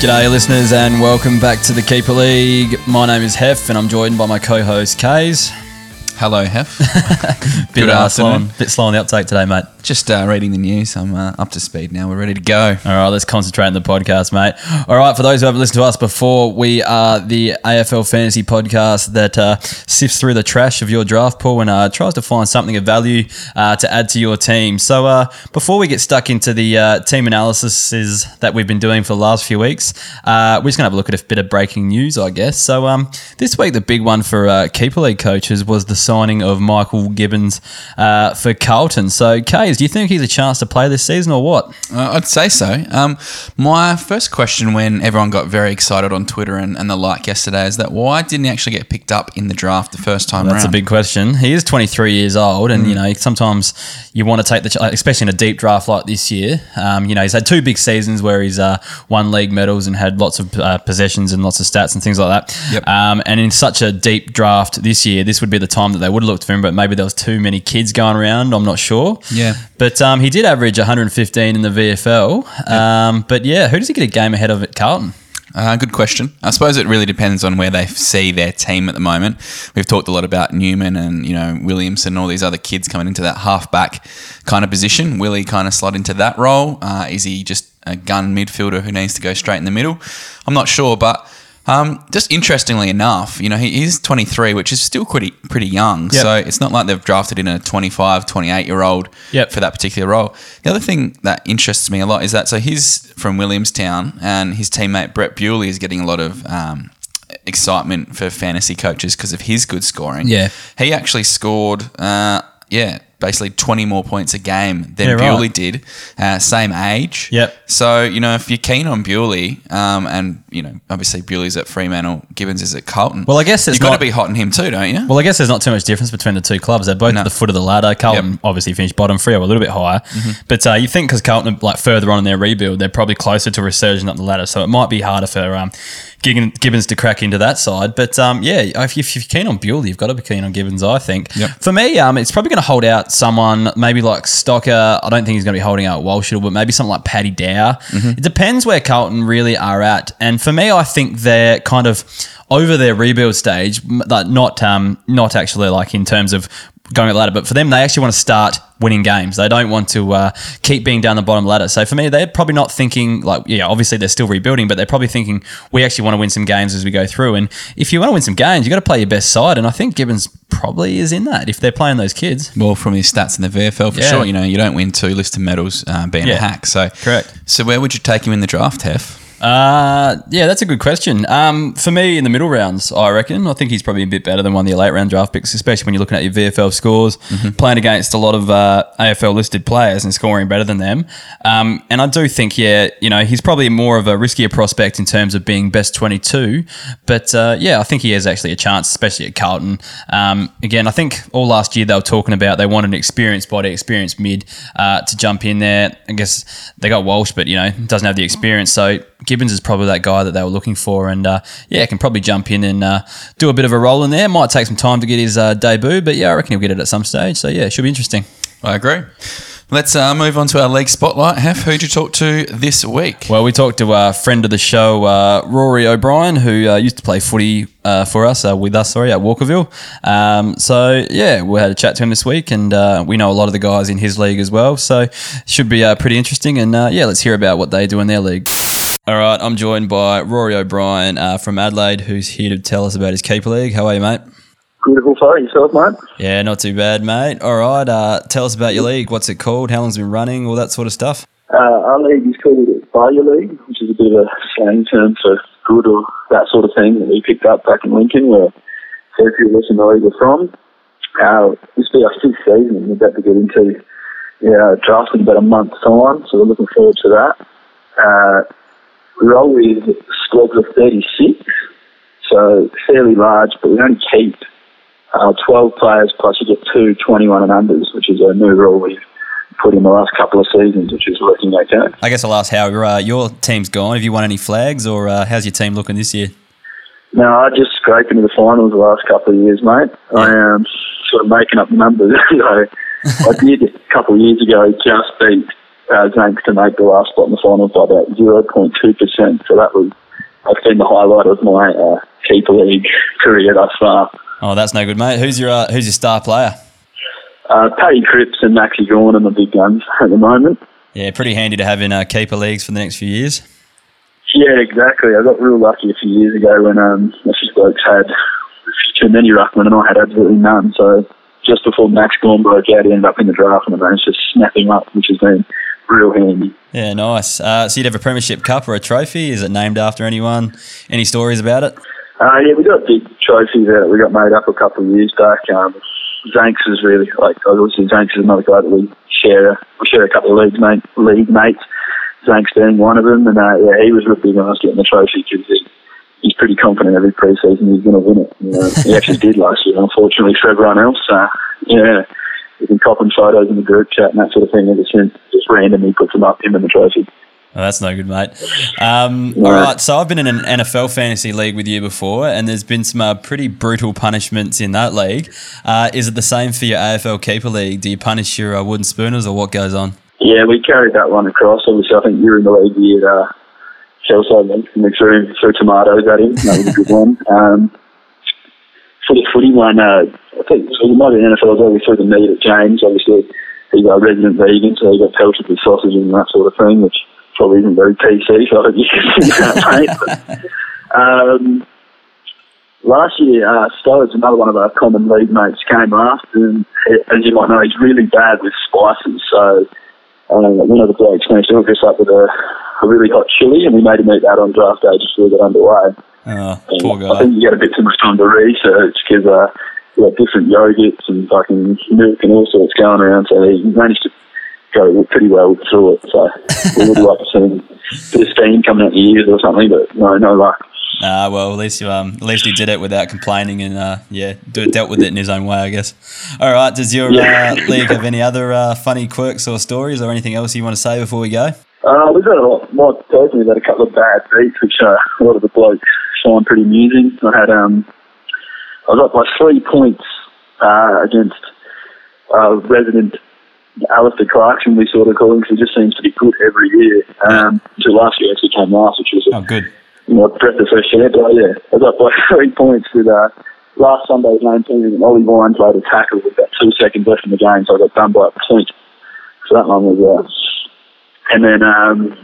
G'day, listeners, and welcome back to the Keeper League. My name is Heff, and I'm joined by my co-host Kaes. Hello, Heff. Bit, Good uh, slow, on, bit slow on the uptake today, mate. Just uh, reading the news. I'm uh, up to speed now. We're ready to go. All right, let's concentrate on the podcast, mate. All right, for those who haven't listened to us before, we are the AFL fantasy podcast that uh, sifts through the trash of your draft pool and uh, tries to find something of value uh, to add to your team. So, uh, before we get stuck into the uh, team analyses that we've been doing for the last few weeks, uh, we're just going to have a look at a bit of breaking news, I guess. So, um, this week, the big one for uh, Keeper League coaches was the signing of Michael Gibbons uh, for Carlton. So, Kaes, do you think he's a chance to play this season or what? Uh, I'd say so. Um, my first question when everyone got very excited on Twitter and, and the like yesterday is that why didn't he actually get picked up in the draft the first time That's a big question. He is 23 years old, and you know sometimes you want to take the, ch- especially in a deep draft like this year. Um, you know he's had two big seasons where he's uh, won league medals and had lots of uh, possessions and lots of stats and things like that. Yep. Um, and in such a deep draft this year, this would be the time that they would have looked for him. But maybe there was too many kids going around. I'm not sure. Yeah. But um, he did average 115 in the VFL. Um, but yeah, who does he get a game ahead of at Carlton? Uh, good question. I suppose it really depends on where they see their team at the moment. We've talked a lot about Newman and you know Williamson and all these other kids coming into that halfback kind of position. Will he kind of slot into that role? Uh, is he just a gun midfielder who needs to go straight in the middle? I'm not sure, but. Um, just interestingly enough, you know, he is 23, which is still pretty pretty young. Yep. So it's not like they've drafted in a 25, 28 year old Yep. for that particular role. The other thing that interests me a lot is that so he's from Williamstown and his teammate Brett Bewley is getting a lot of um, excitement for fantasy coaches because of his good scoring. Yeah. He actually scored, uh, yeah, basically 20 more points a game than Yeah, right. Did, uh, same age. Yep. So, you know, if you're keen on Bewley, um, and, you know, obviously Bewley's at Fremantle, Gibbons is at Carlton. Well, I guess it's You've got to be hot on him too, don't you? Well, I guess there's not too much difference between the two clubs. They're both No. at the foot of the ladder. Carlton Yep. obviously finished bottom, Freo a little bit higher. But uh, you think because Carlton are like further on in their rebuild, they're probably closer to resurging up the ladder. So it might be harder for um, Gibbons to crack into that side. But um, yeah, if, if you're keen on Bewley, you've got to be keen on Gibbons, I think. Yep. For me, um, it's probably going to hold out someone maybe like Stocker. I don't think he's going to be holding out Walsh, but maybe something like Paddy Dow. It depends where Carlton really are at. And for me, I think they're kind of over their rebuild stage, not um, not actually like in terms of going up the ladder, but for them, they actually want to start winning games. They don't want to uh, keep being down the bottom ladder. So for me, they're probably not thinking like, yeah, obviously they're still rebuilding, but they're probably thinking we actually want to win some games as we go through. And if you want to win some games, you got to play your best side. And I think Gibbons probably is in that if they're playing those kids. Well, from his stats in the VFL, for Yeah. sure. You know, you don't win two listed medals uh, being Yeah. a hack. So Correct. So where would you take him in the draft, Heff? Uh, yeah, that's a good question. Um, for me, in the middle rounds, I reckon I think he's probably a bit better than one of the late round draft picks, especially when you're looking at your VFL scores, playing against a lot of uh, AFL listed players and scoring better than them. Um, and I do think, yeah, you know, he's probably more of a riskier prospect in terms of being best 22. But uh, yeah, I think he has actually a chance, especially at Carlton. Um, again, I think all last year they were talking about they wanted an experienced body, experienced mid uh, to jump in there. I guess they got Walsh, but you know doesn't have the experience. So Gibbons is probably that guy that they were looking for, and uh, yeah, can probably jump in and uh, do a bit of a role in there. Might take some time to get his uh, debut, but yeah, I reckon he'll get it at some stage. So yeah, it should be interesting. I agree. Let's uh, move on to our league spotlight. Heff, who'd you talk to this week? Well, we talked to a friend of the show, uh, Rory O'Brien, who uh, used to play footy uh, for us, uh, with us, sorry, at Walkerville. Um, so, yeah, we had a chat to him this week, and uh, we know a lot of the guys in his league as well. So, should be uh, pretty interesting. And uh, yeah, let's hear about what they do in their league. All right, I'm joined by Rory O'Brien uh, from Adelaide, who's here to tell us about his keeper league. How are you, mate? Beautiful far yourself, mate. Yeah, not too bad, mate. All right, uh, tell us about your league. What's it called? How long's it been running? All that sort of stuff. Uh, our league is called Failure League, which is a bit of a slang term for good or that sort of thing that we picked up back in Lincoln, where fair few of us in the league are from. Uh, this will be our sixth season, and we're about to get into yeah, draft in about a month's time, so we're looking forward to that. Uh, roll with squads of 36, so fairly large, but we only keep uh, 12 players plus you get two 21 and unders, which is a new rule we've put in the last couple of seasons, which is working okay. I guess I'll ask how uh, your team's gone. Have you won any flags, or uh, how's your team looking this year? No, I just scraped into the finals the last couple of years, mate. I am sort of making up the numbers. so I did a couple of years ago just beat uh, Zanks to make the last spot in the finals by about 0.2%. So that was, that's been the highlight of my uh, keeper league career thus far. Oh, that's no good, mate. Who's your uh, who's your star player? Uh, Paddy Cripps and Maxie Gawn are the big guns at the moment. Yeah, pretty handy to have in uh, keeper leagues for the next few years. Yeah, exactly. I got real lucky a few years ago when um, a few blokes had too many ruckmen and I had absolutely none. So just before Max Gawn broke out, he ended up in the draft and I managed to snap him up, which has been real handy. Yeah, nice. Uh, so you'd have a premiership cup or a trophy? Is it named after anyone? Any stories about it? Uh, yeah, we got a big trophy that we got made up a couple of years back. Um, Zanks is really like I obviously Zanks is another guy that we share. We share a couple of leagues, mate, league mates. Zanks being one of them, and uh, yeah, he was real big on us getting the trophy because he, he's pretty confident every preseason he's going to win it. You know, he actually did last year, unfortunately for everyone else. Uh, yeah, we've been copping photos in the group chat and that sort of thing ever since. Just randomly puts them up, him and the trophy. Oh, that's no good, mate. Um, all right, so I've been in an NFL fantasy league with you before, and there's been some uh, pretty brutal punishments in that league. Uh, is it the same for your AFL keeper league? Do you punish your uh, wooden spooners, or what goes on? Yeah, we carried that one across. Obviously, I think you were in the league here. Uh, Chelsea and threw, threw tomatoes at him. That was a good one. Um, for the footy one, uh, I think it might be NFL well. We threw the meat at James. Obviously, he's a resident vegan, so he got pelted with sausage and that sort of thing, which probably isn't very PC, so I hope you can see that, mate. But, um, last year, uh, Stowe's another one of our common league mates came last, and as you might know, he's really bad with spices. So um, one of the blokes managed to hook us up with a, a really hot chili, and we made him eat that on draft day just to get underway. Poor I think you get a bit too much time to research because uh, had different yogurts and fucking milk and all sorts going around. So he managed to go pretty well through it. So we would like to see him bit of steam coming out your ears or something, but no, no luck. Ah, well, at least you um, at least he did it without complaining, and uh, yeah, do, dealt with it in his own way, I guess. All right, does your uh, league have any other uh, funny quirks or stories, or anything else you want to say before we go? Uh, we've got a lot, Mike tells me about a couple of bad beats, which uh, a lot of the blokes find pretty amusing. I had, um, I was up by three points uh, against uh, resident Alastair Clarkson, we sort of call him, because he just seems to be good every year. Um, until last year, actually came last, which was a Oh, good. you know, breath of fresh air. But yeah, I got by three points with uh, last Sunday's game team, and Ollie Wines played a tackle with about two seconds left in the game, so I got done by a point. So that one was, uh, and then, um,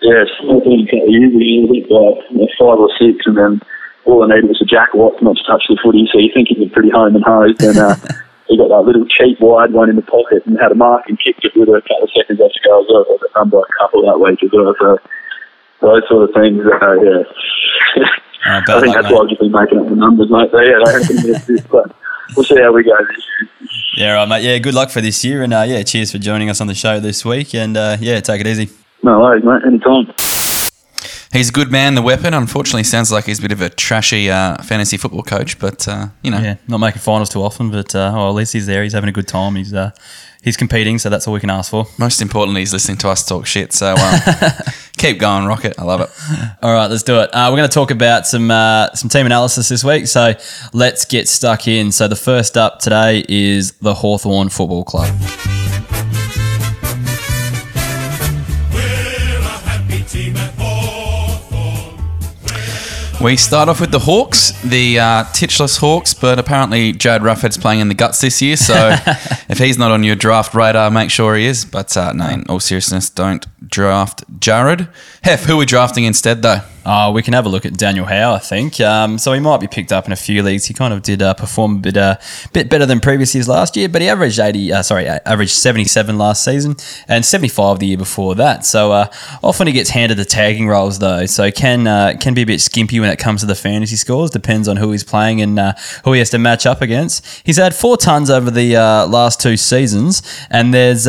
yeah, small thing, usually hit by you know, five or six, and then all I needed was a Jack Watts not to touch the footy, so you think he was pretty home and hosed, and uh, he got that little cheap wide one in the pocket and had a mark and kicked it with a couple of seconds left to go as well. So I got done by a couple that week as well. So those sort of things, uh, yeah. Oh, I think that's mate. why I've just been making up the numbers, mate. So yeah, they it's this, but we'll see how we go this year. Yeah, right, mate. Yeah, good luck for this year, and uh, yeah, cheers for joining us on the show this week, and uh, yeah, take it easy. No worries, mate. Anytime. He's a good man, the weapon. Unfortunately, sounds like he's a bit of a trashy uh, fantasy football coach, but uh, you know, Yeah, not making finals too often, but uh, well, at least he's there. He's having a good time. He's uh, he's competing, so that's all we can ask for. most importantly, he's listening to us talk shit. So um, keep going, Rocket. I love it. All right, let's do it. Uh, we're going to talk about some uh, some team analysis this week, so let's get stuck in. So the first up today is the Hawthorn Football Club. We start off with the Hawks, the uh, titchless Hawks, but apparently Jarryd Roughead's playing in the guts this year. So if he's not on your draft radar, make sure he is. But uh, no, in all seriousness, don't draft Jarryd. Heff, who are we drafting instead, though? Uh, we can have a look at Daniel Howe, I think. Um, so he might be picked up in a few leagues. He kind of did uh, perform a bit, uh, bit better than previous years last year, but he averaged 80, uh, sorry, averaged 77 last season and 75 the year before that. So uh, often he gets handed the tagging roles though, so can uh, can be a bit skimpy when it comes to the fantasy scores. Depends on who he's playing and uh, who he has to match up against. He's had four tons over the last two seasons, and there's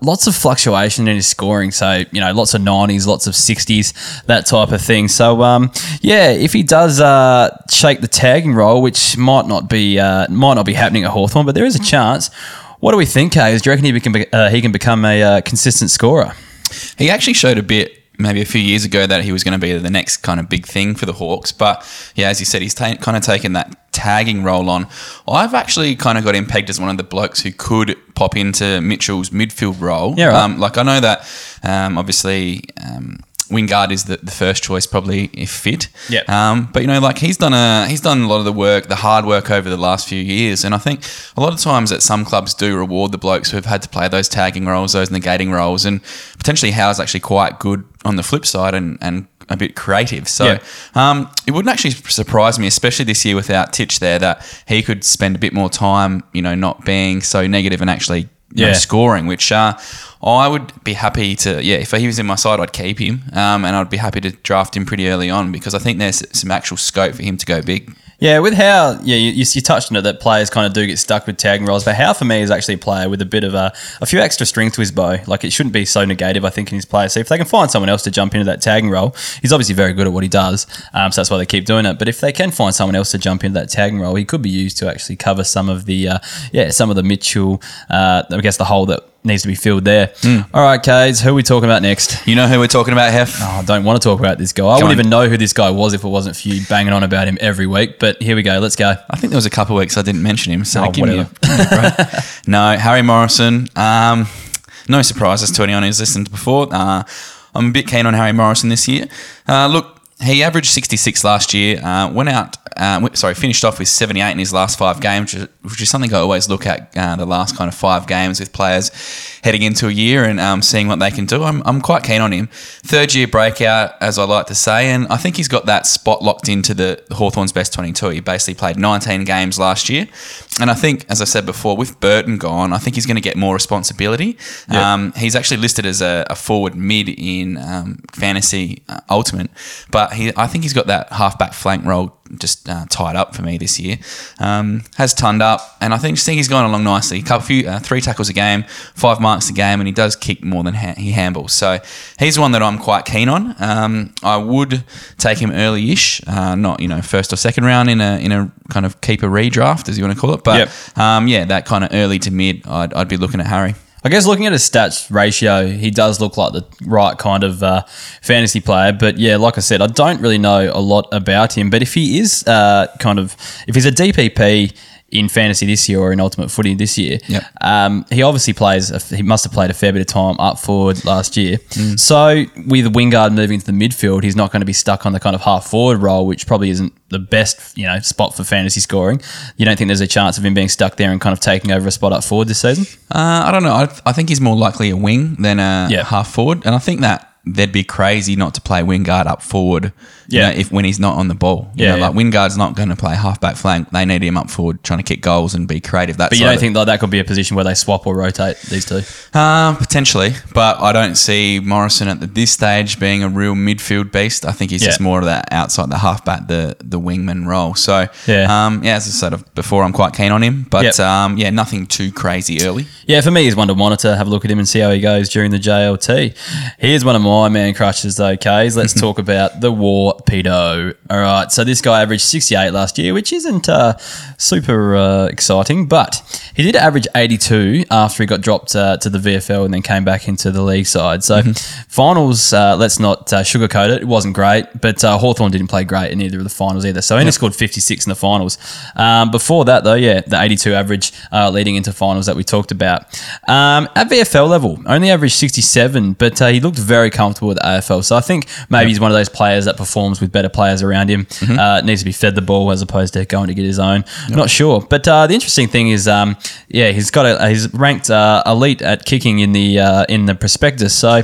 lots of fluctuation in his scoring. So you know, lots of 90s, lots of 60s, that type of thing. So um, yeah, if he does uh, shake the tagging role, which might not be uh, might not be happening at Hawthorn, but there is a chance. What do we think, Hayes? Do you reckon he can, be, uh, he can become a uh, consistent scorer? He actually showed a bit maybe a few years ago that he was going to be the next kind of big thing for the Hawks. But yeah, as you said, he's ta- kind of taken that tagging role on, I've actually kind of got him pegged as one of the blokes who could pop into Mitchell's midfield role. Yeah, right. Um, like I know that um, obviously. Um, Wingard is the, the first choice, probably if fit. Yep. Um, but you know, like he's done a he's done a lot of the work, the hard work over the last few years, and I think a lot of times that some clubs do reward the blokes who have had to play those tagging roles, those negating roles, and potentially Howe's actually quite good on the flip side and and a bit creative. So Yeah. um, it wouldn't actually surprise me, especially this year without Titch there, that he could spend a bit more time, you know, not being so negative and actually you know, scoring, which uh, I would be happy to, yeah, if he was in my side, I'd keep him. Um, and I'd be happy to draft him pretty early on because I think there's some actual scope for him to go big. Yeah, with how yeah you, you touched on it that players kind of do get stuck with tagging roles, but how for me is actually a player with a bit of a, a few extra strings to his bow. Like it shouldn't be so negative, I think, in his play. So if they can find someone else to jump into that tagging role, he's obviously very good at what he does, um, so that's why they keep doing it. But if they can find someone else to jump into that tagging role, he could be used to actually cover some of the uh, yeah some of the Mitchell, uh, I guess the hole that needs to be filled there. All right, Kades, who are we talking about next? You know who we're talking about, Heff? Oh, I don't want to talk about this guy. I Go wouldn't on. even know who this guy was if it wasn't for you banging on about him every week. But here we go. Let's go. I think there was a couple of weeks I didn't mention him, so Oh, give me a whatever. No, Harry Morrison. Um, no surprises to anyone who's listened before. Uh, I'm a bit keen on Harry Morrison this year. Uh, look, he averaged 66 last year. Uh, went out, uh, sorry, finished off with 78 in his last five games, which is, which is something I always look at uh, the last kind of five games with players heading into a year and um, seeing what they can do. I'm, I'm quite keen on him. Third year breakout, as I like to say, and I think he's got that spot locked into the Hawthorn's best 22. He basically played 19 games last year. And I think, as I said before, with Burton gone, I think he's going to get more responsibility. Yeah. Um, he's actually listed as a, a forward mid in um, fantasy uh, ultimate, but he, I think he's got that halfback flank role just uh, tied up for me this year. Um, has turned up, and I think just think he's gone along nicely. Couple few, uh, three tackles a game, five marks a game, and he does kick more than ha- he handles. So he's one that I'm quite keen on. Um, I would take him early-ish, uh, not you know first or second round in a in a kind of keeper redraft as you want to call it, but Yep. um, yeah, that kind of early to mid, I'd, I'd be looking at Harry. I guess looking at his stats ratio, he does look like the right kind of uh, fantasy player. But yeah, like I said, I don't really know a lot about him. But if he is uh, kind of, if he's a DPP in fantasy this year or in Ultimate Footy this year, Yep. um, he obviously plays. A, he must have played a fair bit of time up forward last year. Mm. So with Wingard moving to the midfield, he's not going to be stuck on the kind of half forward role, which probably isn't the best you know spot for fantasy scoring. You don't think there's a chance of him being stuck there and kind of taking over a spot up forward this season? Uh, I don't know. I, I think he's more likely a wing than a Yeah. half forward, and I think that they'd be crazy not to play Wingard up forward. You Yeah. know, if when he's not on the ball, you Yeah, know, yeah. like Wingard's not going to play halfback flank. They need him up forward, trying to kick goals and be creative. That But you don't think that that could be a position where they swap or rotate these two? Uh, potentially, but I don't see Morrison at this stage being a real midfield beast. I think he's Yeah. just more of that outside the halfback, the the wingman role. So Yeah. um, yeah, as I said before, I'm quite keen on him, but Yep. um, yeah, nothing too crazy early. Yeah, for me, he's one to monitor, have a look at him and see how he goes during the JLT. Here's one of my man crushes, though, Kaes. Let's talk about the War Pedo. All right, so this guy averaged 68 last year, which isn't uh, super uh, exciting, but he did average 82 after he got dropped uh, to the VFL and then came back into the league side. So finals, uh, let's not uh, sugarcoat it, it wasn't great, but uh, Hawthorn didn't play great in either of the finals either. So he only scored 56 in the finals. Um, before that, though, yeah, the 82 average uh, leading into finals that we talked about. Um, at VFL level, only averaged 67, but uh, he looked very comfortable with the AFL. So I think maybe he's one of those players that performs with better players around him. Uh, needs to be fed the ball as opposed to going to get his own. Not sure, but uh, the interesting thing is, um, yeah, he's got a he's ranked uh, elite at kicking in the uh, in the prospectus. So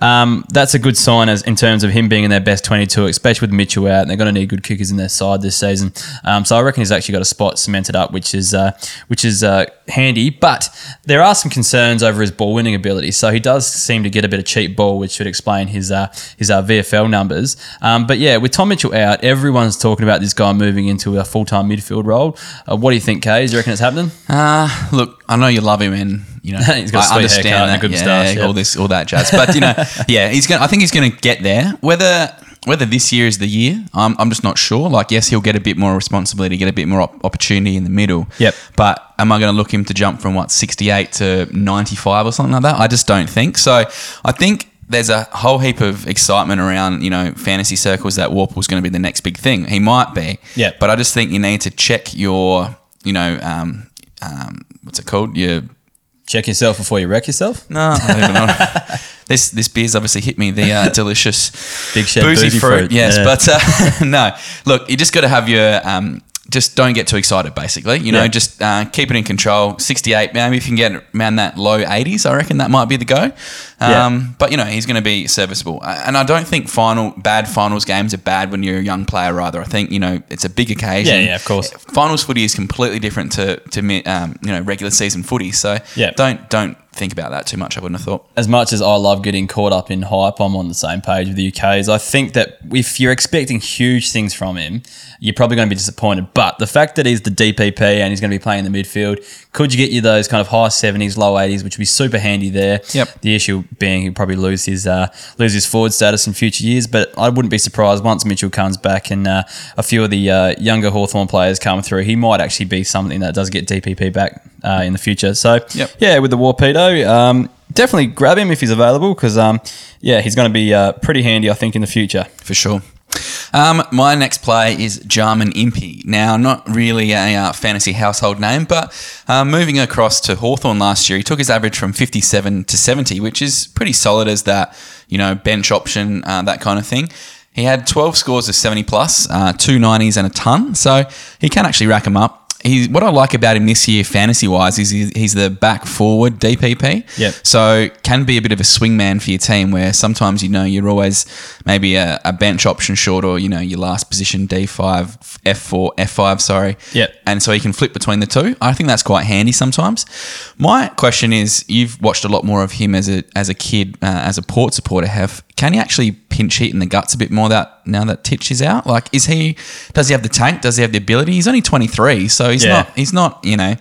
um, that's a good sign as in terms of him being in their best 22, especially with Mitchell out. And they're going to need good kickers in their side this season. Um, so I reckon he's actually got a spot cemented up, which is uh, which is uh, handy. But there are some concerns over his ball winning ability. So he does seem to get a bit of cheap ball, which should explain his uh, his uh, VFL numbers. Um, but yeah, with Tom Mitchell out, everyone's talking about this guy moving into a full time midfield role. Uh, what do you think, Kay? Do you reckon it's happening? Uh, look, I know you love him, and you know He's got I understand haircut and a that, good yeah, yeah. all this, all that jazz. But you know, yeah, he's gonna. I think he's gonna get there. Whether whether this year is the year, I'm, I'm just not sure. Like, yes, he'll get a bit more responsibility, get a bit more op- opportunity in the middle. Yep. But am I going to look him to jump from what 68 to 95 or something like that? I just don't think so. I think there's a whole heap of excitement around, you know, fantasy circles that Worpel's going to be the next big thing. He might be. Yeah. But I just think you need to check your, you know, um, um, what's it called? Your Check yourself before you wreck yourself. no, I don't even know. this this beer's obviously hit me. The uh, delicious Big Shed boozy, boozy fruit. fruit. Yes, Yeah. but uh, no. Look, you just got to have your. Um, just don't get too excited. Basically, you know, Yeah. just uh, keep it in control. Sixty-eight, maybe if you can get around that low eighties, I reckon that might be the go. Um, Yeah. But you know, he's going to be serviceable, and I don't think final bad finals games are bad when you're a young player. Either I think you know it's a big occasion. Yeah, yeah, of course. Finals footy is completely different to to um, you know regular season footy. So Yeah. don't don't think about that too much. I wouldn't have thought. as much as I love getting caught up in hype, I'm on the same page with the UKs. I think that if you're expecting huge things from him, you're probably going to be disappointed. But the fact that he's the DPP and he's going to be playing in the midfield could you get you those kind of high 70s, low 80s, which would be super handy there. Yep. The issue being he'll probably lose his uh, lose his forward status in future years. But I wouldn't be surprised once Mitchell comes back and uh, a few of the uh, younger Hawthorn players come through. He might actually be something that does get DPP back uh, in the future. So Yep. yeah, with the Worpedo, um, definitely grab him if he's available because um, yeah, he's going to be uh, pretty handy, I think, in the future. for sure. Um, my next play is Jarman Impey. Now, not really a uh, fantasy household name, but uh, moving across to Hawthorn last year, he took his average from 57 to 70, which is pretty solid as that, you know, bench option, uh, that kind of thing. He had 12 scores of 70 plus, uh, two 90s and a ton, so he can actually rack them up. He, what I like about him this year, fantasy wise, is he- he's the back forward DPP. Yep. So can be a bit of a swing man for your team where sometimes you know you're always maybe a, a bench option short or you know your last position D5, F4, F5, sorry. Yep. And so you can flip between the two. I think that's quite handy sometimes. My question is, you've watched a lot more of him as a as a kid, uh, as a Port supporter. Have can he actually pinch hit in the guts a bit more that now that Titch is out? Like, is he? Does he have the tank? Does he have the ability? He's only 23, so he's Yeah. not. He's not. You know.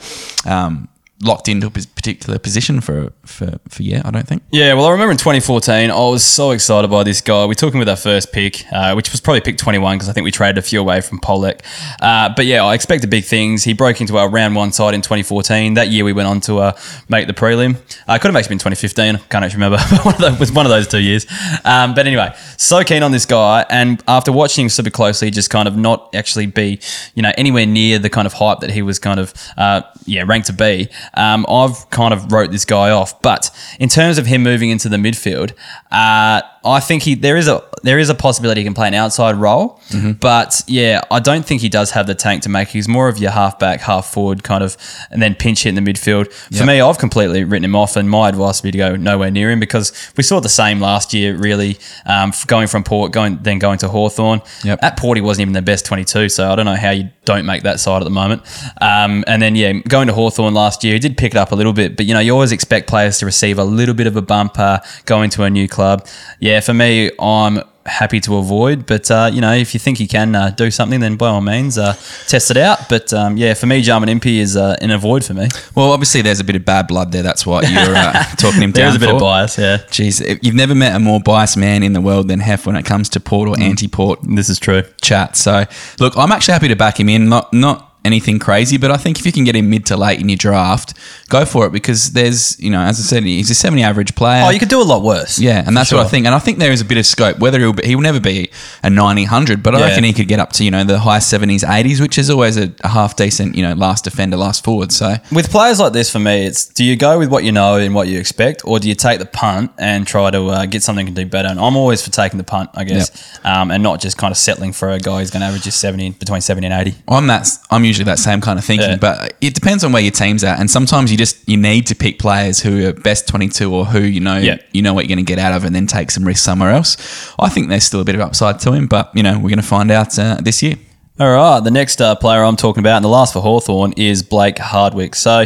Um, locked into a particular position for for for yeah I don't think Yeah, well, I remember in 2014, I was so excited by this guy. We took him with our first pick, uh, which was probably pick 21 because I think we traded a few away from Pollock. Uh, but yeah, I expected big things. He broke into our round one side in 2014. That year, we went on to uh, make the prelim. I could have actually been 2015. I can't actually remember. one of those, was one of those two years. Um, but anyway, so keen on this guy. And after watching him super closely, just kind of not actually be, you know, anywhere near the kind of hype that he was kind of, uh, yeah, ranked to be. Um, I've kind of wrote this guy off. But in terms of him moving into the midfield, uh, I think he there is a there is a possibility he can play an outside role, but yeah, I don't think he does have the tank to make. He's more of your half back, half forward kind of, and then pinch hit in the midfield. For me, I've completely written him off, and my advice would be to go nowhere near him because we saw the same last year. Really, um, going from Port, going then going to Hawthorn. Yep. At Port, he wasn't even the best twenty-two, so I don't know how you don't make that side at the moment. Um, and then yeah, going to Hawthorn last year, he did pick it up a little bit, but you know you always expect players to receive a little bit of a bump uh, going to a new club. Yeah, for me, I'm happy to avoid, but uh, you know if you think you can uh, do something, then by all means uh, test it out. But um, yeah, for me, Jarman Impey is uh, an avoid for me. well obviously there's a bit of bad blood there that's what you're uh, talking him down There's a bit for. of bias, yeah. Jeez, you've never met a more biased man in the world than Heff when it comes to Port or anti-Port This is true. chat. So, look, I'm actually happy to back him in. Not not anything crazy, but I think if you can get him mid to late in your draft, go for it because there's, you know, as I said, he's a 70 average player. Oh, you could do a lot worse. Yeah, and that's what I think. And I think there is a bit of scope. Whether he'll be, he will never be a 90, 100, but I Yeah. reckon he could get up to, you know, the high 70s, 80s, which is always a, a half decent, you know, last defender, last forward. So, With players like this, for me, it's do you go with what you know and what you expect, or do you take the punt and try to uh, get something to do better? And I'm always for taking the punt, I guess, um, and not just kind of settling for a guy who's going to average you 70 between 70 and 80. I'm that. I'm usually that same kind of thinking, Yeah. but it depends on where your team's at, and sometimes you just you need to pick players who are best 22 or who you know Yeah. you know what you're going to get out of, and then take some risk somewhere else. I think there's still a bit of upside to him, but you know we're going to find out uh, this year. All right, the next uh, player I'm talking about, and the last for Hawthorn, is Blake Hardwick. So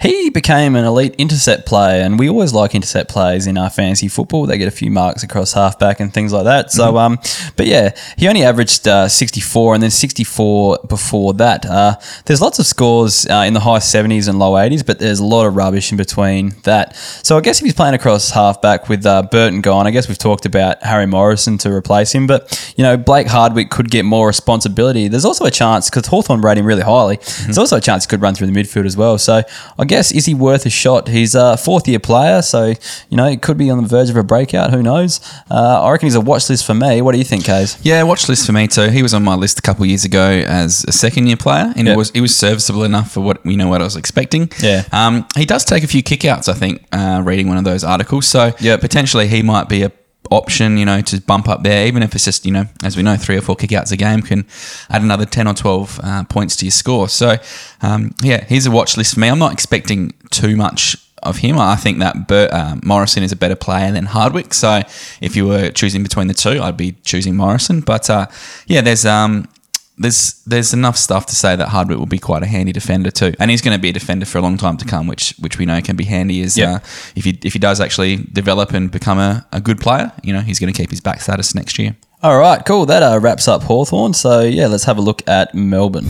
he became an elite intercept player, and we always like intercept players in our fantasy football. They get a few marks across halfback and things like that. So, um, but yeah, he only averaged uh, 64 and then 64 before that. Uh, there's lots of scores uh, in the high 70s and low 80s, but there's a lot of rubbish in between that. So I guess if he's playing across halfback with uh, Burton gone, I guess we've talked about Harry Morrison to replace him, but you know Blake Hardwick could get more responsibility 40. There's also a chance, because Hawthorn rate him really highly, Mm-hmm. there's also a chance he could run through the midfield as well. So I guess, is he worth a shot? He's a fourth year player, so, you know, it could be on the verge of a breakout. Who knows? Uh, I reckon he's a watch list for me. What do you think, Kaes? Yeah, watch list for me too. He was on my list a couple of years ago as a second year player, and Yeah. it was he was serviceable enough for what you know what I was expecting. Yeah. um, he does take a few kickouts. I think uh, reading one of those articles, so yeah, potentially he might be a option you know to bump up there even if it's just you know as we know three or four kickouts a game can add another 10 or 12 uh, points to your score so um, yeah here's a watch list for me i'm not expecting too much of him. I think that Bert, uh, Morrison is a better player than Hardwick. So if you were choosing between the two, I'd be choosing Morrison. But uh, yeah, there's um, there's there's enough stuff to say that Hardwick will be quite a handy defender too, and he's going to be a defender for a long time to come, which which we know can be handy. Is Yep. uh, if he if he does actually develop and become a, a good player, you know, he's going to keep his back status next year. All right, cool. That uh, wraps up Hawthorn. So, yeah, let's have a look at Melbourne.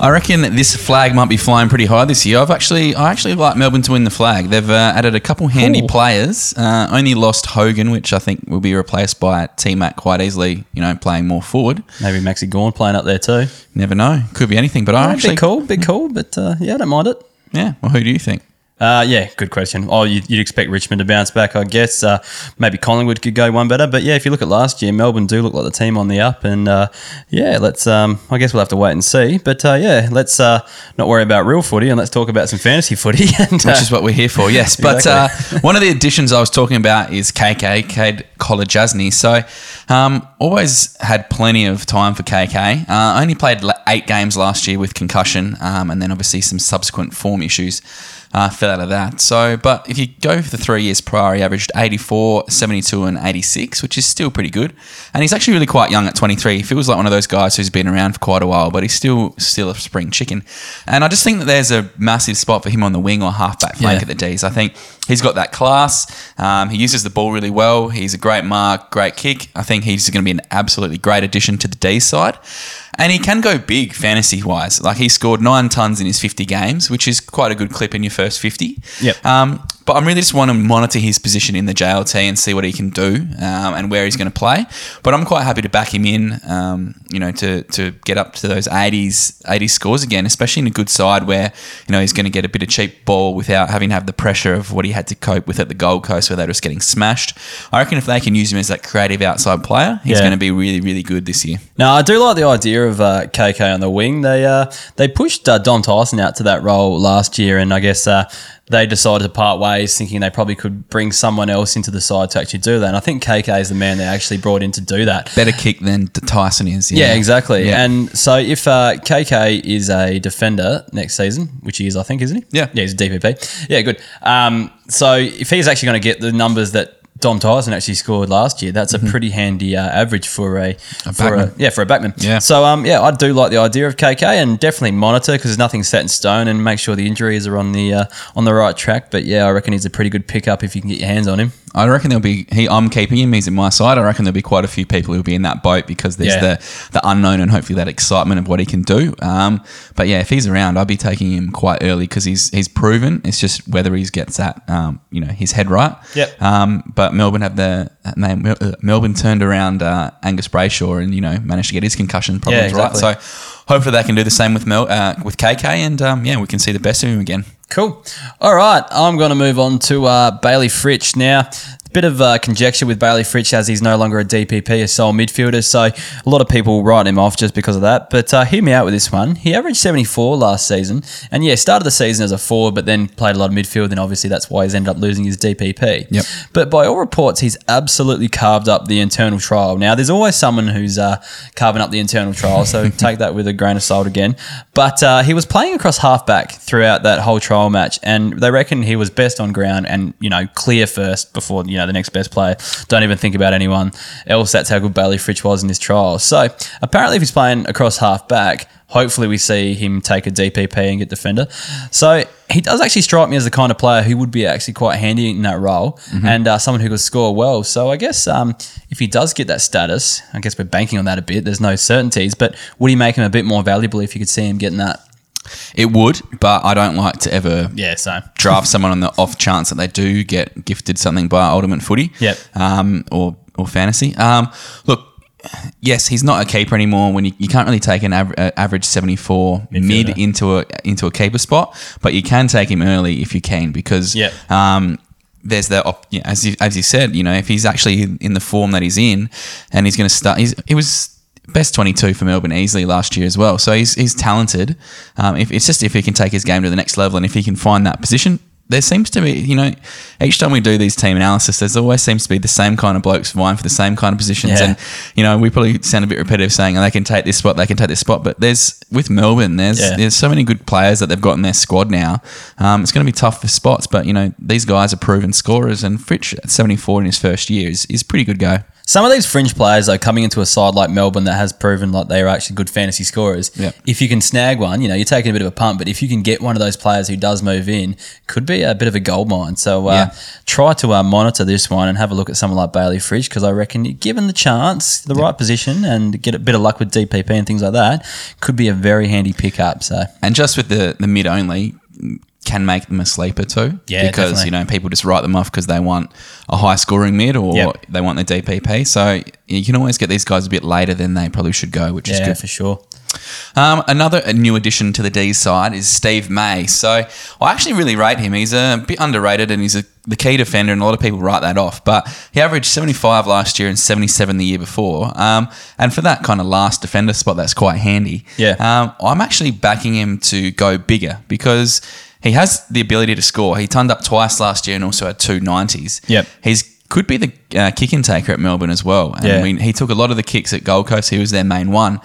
I reckon this flag might be flying pretty high this year. I've actually, I actually like Melbourne to win the flag. They've uh, added a couple handy Cool. players. Uh, only lost Hogan, which I think will be replaced by T Mac quite easily. You know, playing more forward. Maybe Maxi Gawn playing up there too. Never know. Could be anything. But I actually, bit cool, bit cool, but uh, yeah, I don't mind it. yeah. Well, who do you think? Uh, yeah, good question. Oh, you'd, you'd expect Richmond to bounce back, I guess. Uh, maybe Collingwood could go one better, but yeah, if you look at last year, Melbourne do look like the team on the up, and uh, yeah, let's. Um, I guess we'll have to wait and see. But uh, yeah, let's uh, not worry about real footy and let's talk about some fantasy footy. and, uh, Which is what we're here for, yes. But Exactly. uh, one of the additions I was talking about is KK, Kade Kolodjashnij. So, um, always had plenty of time for KK. Uh, only played eight games last year with concussion, um, and then obviously some subsequent form issues uh, fell out of that. So, but if you go for the three years prior, he averaged 84, 72, and 86, which is still pretty good. And he's actually really quite young at 23. He feels like one of those guys who's been around for quite a while, but he's still still a spring chicken. And I just think that there's a massive spot for him on the wing or halfback flank Yeah. at the D's. I think he's got that class. Um, he uses the ball really well. He's a great mark, great kick. I think he's going to be an absolutely great addition to the D side. And he can go big fantasy wise. Like he scored nine tons in his 50 games, which is quite a good clip in your first 50. Yep. Um, but I really just want to monitor his position in the JLT and see what he can do um, and where he's going to play. But I'm quite happy to back him in, um, you know, to, to get up to those 80s 80s scores again, especially in a good side where you know he's going to get a bit of cheap ball without having to have the pressure of what he had to cope with at the Gold Coast where they were just getting smashed. I reckon if they can use him as that creative outside player, he's Yeah. going to be really really good this year. Now, I do like the idea of uh, KK on the wing. They uh, they pushed uh, Dom Tyson out to that role last year, and I guess uh, they decided to part ways, thinking they probably could bring someone else into the side to actually do that. And I think KK is the man they actually brought in to do that. Better kick than Tyson is. Yeah, exactly. Yeah. And so if uh, KK is a defender next season, which he is, I think, isn't he? Yeah. Yeah, he's a DPP. Yeah, good. Um, so if he's actually going to get the numbers that Dom Tyson actually scored last year, that's a pretty handy uh, average for a, for a yeah for a backman. Yeah. So um yeah, I do like the idea of KK and definitely monitor because there's nothing set in stone and make sure the injuries are on the uh, on the right track. But yeah, I reckon he's a pretty good pickup if you can get your hands on him. I reckon there'll be. He, I'm keeping him. He's in my side. I reckon there'll be quite a few people who'll be in that boat because there's Yeah. the the unknown and hopefully that excitement of what he can do. Um, but yeah, if he's around, I'd be taking him quite early because he's he's proven. It's just whether he gets that um, you know his head right. Yep. Um, but Melbourne have the name. uh, Melbourne turned around uh, Angus Brayshaw and you know managed to get his concussion problems Yeah, exactly. right. So hopefully they can do the same with Mel uh, with KK and um, yeah, we can see the best of him again. Cool. All right, I'm going to move on to uh, Bailey Fritsch now. Bit of uh, conjecture with Bailey Fritsch as he's no longer a DPP, a sole midfielder. So a lot of people write him off just because of that. But uh, hear me out with this one. He averaged 74 last season, and yeah, started the season as a forward, but then played a lot of midfield, and obviously that's why he's ended up losing his DPP. Yep. But by all reports, he's absolutely carved up the internal trial. Now, there's always someone who's uh, carving up the internal trial, so take that with a grain of salt again. But uh, he was playing across halfback throughout that whole trial match, and they reckon he was best on ground and you know clear first before you know the next best player. Don't even think about anyone else. That's how good Bailey Fritsch was in this trial. So apparently, if he's playing across half back, Hopefully, we see him take a DPP and get defender. So he does actually strike me as the kind of player who would be actually quite handy in that role and uh, someone who could score well. So I guess um, if he does get that status, I guess we're banking on that a bit. There's no certainties, but would he make him a bit more valuable if you could see him getting that? It would, but I don't like to ever Yeah, same. draft someone on the off chance that they do get gifted something by Ultimate Footy. Yep. Um, or or fantasy. Um, look, yes, he's not a keeper anymore. When you, you can't really take an aver- uh, average seventy four mid into a into a keeper spot, but you can take him early if you can because Yep. um, there's the op- as you, as you said, you know, if he's actually in the form that he's in, and he's going to start, he's, he was best 22 for Melbourne easily last year as well. So he's he's talented. Um, if it's just if he can take his game to the next level, and if he can find that position. There seems to be, you know, each time we do these team analysis, there's always seems to be the same kind of blokes vying for the same kind of positions. Yeah. And, you know, we probably sound a bit repetitive saying oh, they can take this spot, they can take this spot. But there's, with Melbourne, there's Yeah. there's so many good players that they've got in their squad now. Um, it's going to be tough for spots, but you know these guys are proven scorers, and Fritsch at 74 in his first year is, is pretty good go. Some of these fringe players, are coming into a side like Melbourne that has proven like they are actually good fantasy scorers. Yep. If you can snag one, you know, you're taking a bit of a punt, but if you can get one of those players who does move in, could be a bit of a gold mine. So uh, Yeah. try to uh, monitor this one and have a look at someone like Bailey Fritsch because I reckon, given the chance, the right position, and get a bit of luck with DPP and things like that, could be a very handy pickup. So And just with the the mid only can make them a sleeper too. Yeah, because definitely. you know people just write them off because they want a high scoring mid or Yep. they want their DPP. So you can always get these guys a bit later than they probably should go, which is good. for sure. Um, another new addition to the D side is Steve May. So I actually really rate him. He's a bit underrated and he's a, the key defender, and a lot of people write that off. But he averaged 75 last year and 77 the year before. Um, and for that kind of last defender spot, that's quite handy. Yeah. Um, I'm actually backing him to go bigger because he has the ability to score. He turned up twice last year and also had two 90s. Yep. He's could be the uh, kick and taker at Melbourne as well. And Yeah. I mean, he took a lot of the kicks at Gold Coast. He was their main one.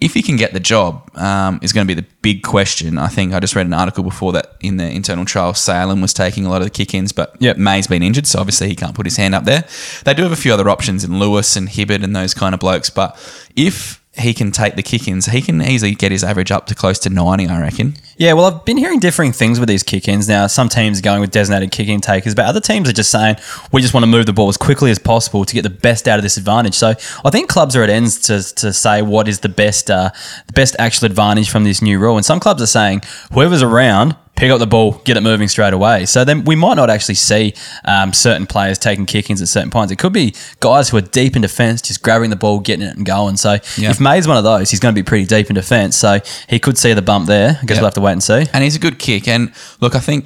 If he can get the job, um, is going to be the big question. I think I just read an article before that in the internal trial, Salem was taking a lot of the kick-ins, but Yep. May's been injured, so obviously he can't put his hand up there. They do have a few other options in Lewis and Hibbert and those kind of blokes, but if he can take the kick-ins, he can easily get his average up to close to 90, I reckon. Yeah, well, I've been hearing differing things with these kick-ins. Now, some teams are going with designated kick-in takers, but other teams are just saying we just want to move the ball as quickly as possible to get the best out of this advantage. So, I think clubs are at ends to, to say what is the best uh, the best actual advantage from this new rule. And some clubs are saying whoever's around. Pick up the ball, get it moving straight away. So then we might not actually see um, certain players taking kick-ins at certain points. It could be guys who are deep in defence, just grabbing the ball, getting it and going. So Yeah. if May's one of those, he's going to be pretty deep in defence. So he could see the bump there. I guess we'll have to wait and see. and he's a good kick. And look, I think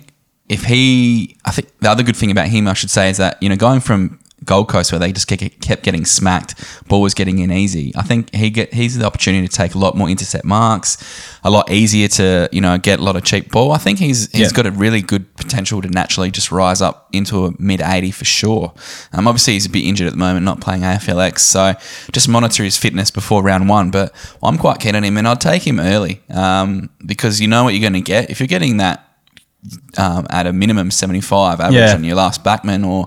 if he, I think the other good thing about him, I should say, is that you know going from Gold Coast where they just kept kept getting smacked, ball was getting in easy. I think he get he's the opportunity to take a lot more intercept marks, a lot easier to you know get a lot of cheap ball. I think he's he's Yeah. got a really good potential to naturally just rise up into a mid eighty for sure. Um, obviously he's a bit injured at the moment, not playing AFLX, so just monitor his fitness before round one. But I'm quite keen on him, and I'd take him early um, because you know what you're going to get if you're getting that um, at a minimum 75 average Yeah. on your last backman or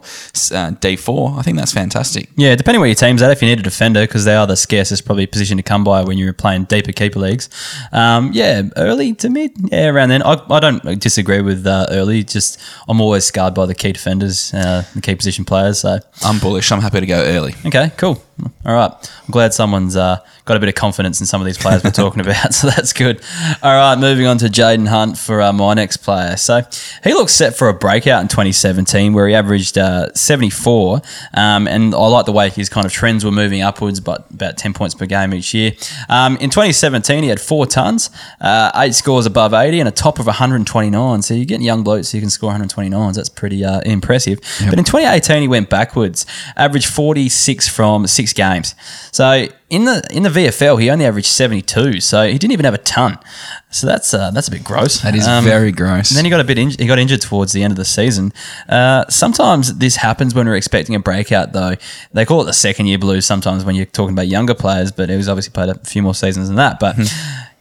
uh, D4. I think that's fantastic. Yeah, depending where your team's at, if you need a defender, because they are the scarcest probably position to come by when you're playing deeper keeper leagues. Um, yeah, early to mid, yeah, around then. I, I don't disagree with uh, early. Just I'm always scarred by the key defenders, uh, the key position players. So I'm bullish. I'm happy to go early. okay, cool. All right, I'm glad someone's uh, got a bit of confidence in some of these players we're talking about. So that's good. All right, moving on to Jayden Hunt for uh, my next player. So he looks set for a breakout in 2017, where he averaged uh, 74. Um, and I like the way his kind of trends were moving upwards, but about 10 points per game each year. Um, in 2017, he had four tons, uh, eight scores above 80, and a top of 129. So you're getting young blokes who can score 129s. That's pretty uh, impressive. But in 2018, he went backwards, averaged 46 from six games. So in the in the VFL, he only averaged 72. So he didn't even have a ton. So that's uh, that's a bit gross. That is Um, very gross. and then he got a bit injured. He got injured towards the end of the season. Uh, sometimes this happens when we're expecting a breakout, though. They call it the second year blues. Sometimes when you're talking about younger players, but he was obviously played a few more seasons than that. But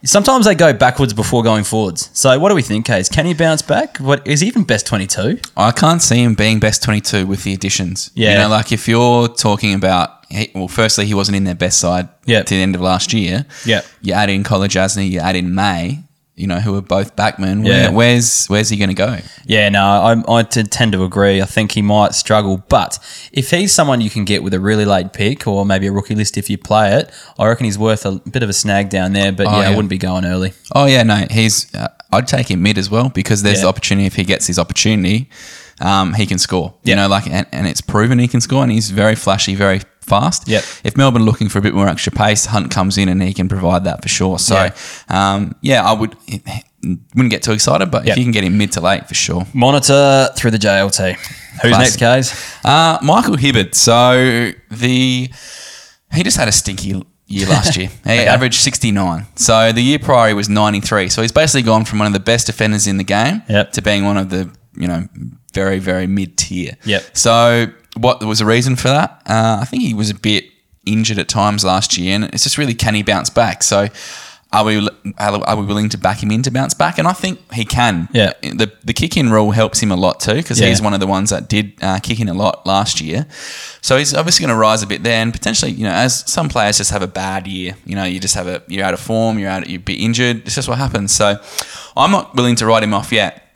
sometimes they go backwards before going forwards. So what do we think, Hayes? Can he bounce back? What is he even best twenty two? I can't see him being best 22 with the additions. Yeah. You know, like if you're talking about, he- well, firstly, he wasn't in their best side Yep. to the end of last year. Yeah. You add in Kolodjashnij, you add in May, you know, who are both backmen. Yeah. Where's where's he going to go? Yeah, no, I, I t- tend to agree. I think he might struggle, but if he's someone you can get with a really late pick or maybe a rookie list if you play it, I reckon he's worth a bit of a snag down there. But Oh, yeah, I wouldn't be going early. Oh yeah, no, he's uh, I'd take him mid as well because there's Yeah. the opportunity. If he gets his opportunity, um, he can score. You know, like and, and it's proven he can score, and he's very flashy, very fast. Yep. If Melbourne are looking for a bit more extra pace, Hunt comes in and he can provide that for sure. So, Yeah. um, yeah, I would wouldn't get too excited, but Yep. if you can get him mid to late for sure. Monitor through the JLT. Who's next, guys? Uh, Michael Hibbert. So the he just had a stinky year last year. He averaged 69. So the year prior he was 93. So he's basically gone from one of the best defenders in the game Yep. to being one of the you know very very mid tier. Yep. So what was the reason for that? Uh, I think he was a bit injured at times last year, and it's just really can he bounce back? So. Are we are we willing to back him in to bounce back? And I think he can. Yeah. The the kick in rule helps him a lot too because Yeah. he's one of the ones that did uh, kick in a lot last year. So he's obviously going to rise a bit there, and potentially, you know, as some players just have a bad year, you know, you just have a you're out of form, you're out, you're a bit injured. It's just what happens. So I'm not willing to write him off yet.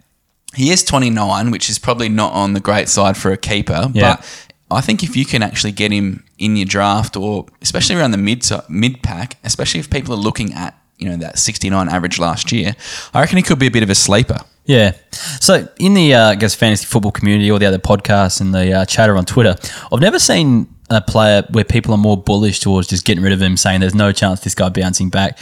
He is 29, which is probably not on the great side for a keeper, Yeah. but I think if you can actually get him in your draft, or especially around the mid mid pack, especially if people are looking at you know that 69 average last year, I reckon he could be a bit of a sleeper. Yeah. So in the uh, I guess fantasy football community or the other podcasts and the uh, chatter on Twitter, I've never seen a player where people are more bullish towards just getting rid of him, saying there's no chance this guy bouncing back,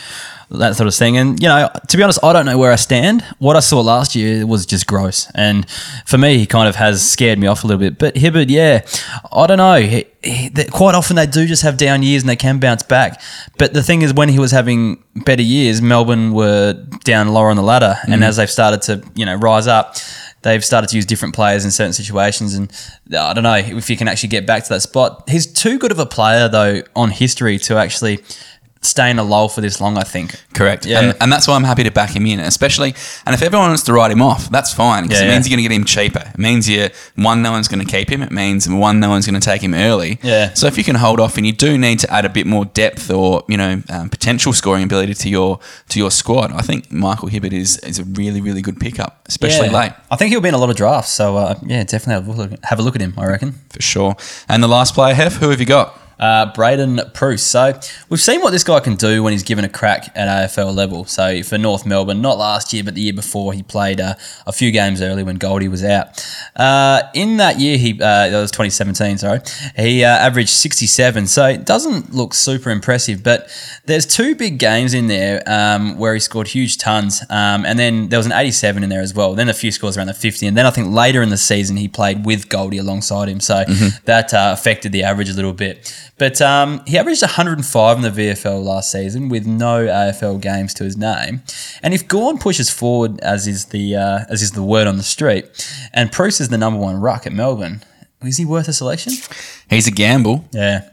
that sort of thing. And you know, to be honest, I don't know where I stand. What I saw last year was just gross, and for me, he kind of has scared me off a little bit. But Hibberd, yeah, I don't know. He, he, they- quite often they do just have down years and they can bounce back. But the thing is, when he was having better years, Melbourne were down lower on the ladder, and mm-hmm. as they've started to you know rise up they've started to use different players in certain situations. And uh, I don't know if you can actually get back to that spot. He's too good of a player, though, on history to actually stay in a lull for this long, I think. Correct. Yeah. And, and that's why I'm happy to back him in, especially. And if everyone wants to write him off, that's fine because Yeah, it yeah. means you're going to get him cheaper. It means you one, no one's going to keep him. It means one, no one's going to take him early. Yeah. So if you can hold off, and you do need to add a bit more depth or you know um, potential scoring ability to your to your squad, I think Michael Hibberd is is a really really good pickup, especially Yeah. late I think he'll be in a lot of drafts. So, uh, yeah, definitely have a, look, have a look at him, I reckon. for sure. And the last player, Heff, who have you got? Uh, Braydon Preuss. So we've seen what this guy can do when he's given a crack at AFL level. So for North Melbourne, not last year, but the year before, he played uh, a few games early when Goldie was out. Uh, in that year, he uh, that was 2017. Sorry, he uh, averaged 67. So it doesn't look super impressive, but there's two big games in there um, where he scored huge tons, um, and then there was an 87 in there as well. Then a few scores around the 50, and then I think later in the season he played with Goldie alongside him, so that uh, affected the average a little bit. But um, he averaged 105 in the VFL last season with no AFL games to his name. And if Gawn pushes forward, as is the uh, as is the word on the street, and Preuss is the number one ruck at Melbourne, is he worth a selection? He's a gamble. Yeah,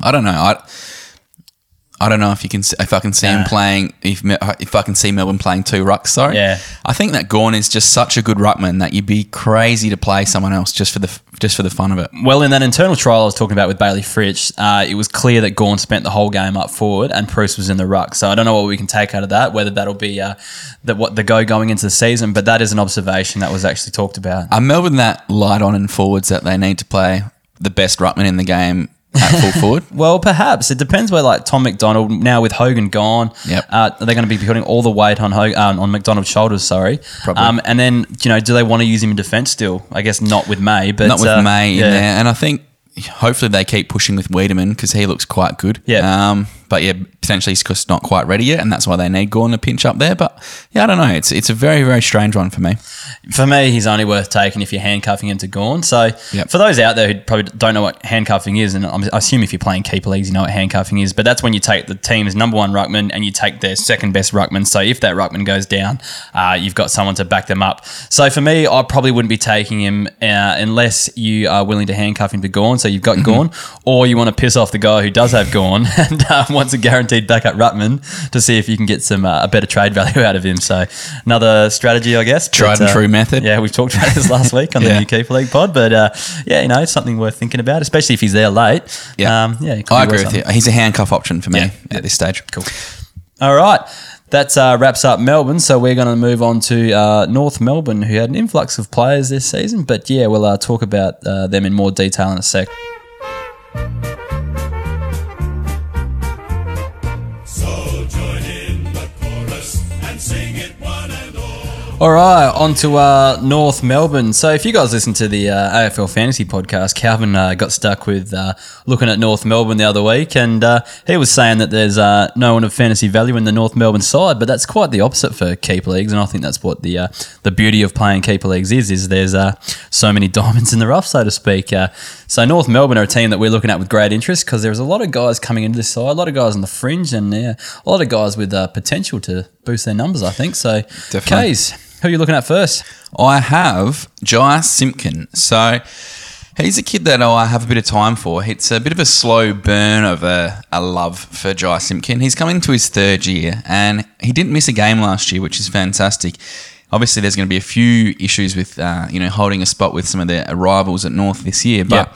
I don't know. I, I don't know if you can if I can see him playing if if I can see Melbourne playing two rucks. Sorry, Yeah. I think that Gawn is just such a good ruckman that you'd be crazy to play someone else just for the just for the fun of it. Well, in that internal trial I was talking about with Bailey Fritsch, uh, it was clear that Gawn spent the whole game up forward and Preuss was in the ruck. So I don't know what we can take out of that, whether that'll be uh, the, what the go going into the season, but that is an observation that was actually talked about. Are Melbourne that light on and forwards that they need to play the best ruckman in the game at full forward? Well, perhaps it depends where like Tom McDonald now with Hogan gone. Yep. Uh, are they going to be putting all the weight on Hogan, uh, on McDonald's shoulders? Sorry. Probably. Um, and then you know, do they want to use him in defence still? I guess not with May, but Not with uh, May in there, and I think hopefully they keep pushing with Weideman because he looks quite good. Yeah. Um, but yeah, potentially he's just not quite ready yet, and that's why they need Gawn to pinch up there. But yeah, I don't know. It's it's a very very strange one for me. For me, he's only worth taking if you're handcuffing him to Gawn. So Yep. for those out there who probably don't know what handcuffing is, and I'm, I assume if you're playing keeper leagues, you know what handcuffing is. But that's when you take the team's number one ruckman and you take their second best ruckman. So if that ruckman goes down, uh, you've got someone to back them up. So for me, I probably wouldn't be taking him uh, unless you are willing to handcuff him to Gawn. So you've got Gawn, or you want to piss off the guy who does have Gawn and uh, wants a guaranteed backup Ruckman to see if you can get some uh, a better trade value out of him. So another strategy, I guess. Tried But, and uh, true method. Yeah, we've talked about this last week on Yeah. the new Keeper League pod, but uh, yeah, you know, it's something worth thinking about, especially if he's there late. Yeah, um, yeah, could I agree with you. He's a handcuff option for me Yeah. at this stage. Cool. All right. That uh, wraps up Melbourne. So we're going to move on to uh, North Melbourne, who had an influx of players this season. But yeah, we'll uh, talk about uh, them in more detail in a sec. All right, on to uh, North Melbourne. So, if you guys listen to the uh, AFL Fantasy podcast, Calvin uh, got stuck with uh, looking at North Melbourne the other week, and uh, he was saying that there's uh, no one of fantasy value in the North Melbourne side, but that's quite the opposite for keeper leagues, and I think that's what the uh, the beauty of playing keeper leagues is. Is there's uh, so many diamonds in the rough, so to speak. Uh, so, North Melbourne are a team that we're looking at with great interest because there's a lot of guys coming into this side, a lot of guys on the fringe, and yeah, a lot of guys with uh, potential to boost their numbers. I think so. Definitely. Who are you looking at first? I have Jai Simpkin. So he's a kid that I have a bit of time for. It's a bit of a slow burn of a, a love for Jai Simpkin. He's coming to his third year and he didn't miss a game last year, which is fantastic. Obviously, there's going to be a few issues with uh, you know holding a spot with some of the rivals at North this year, but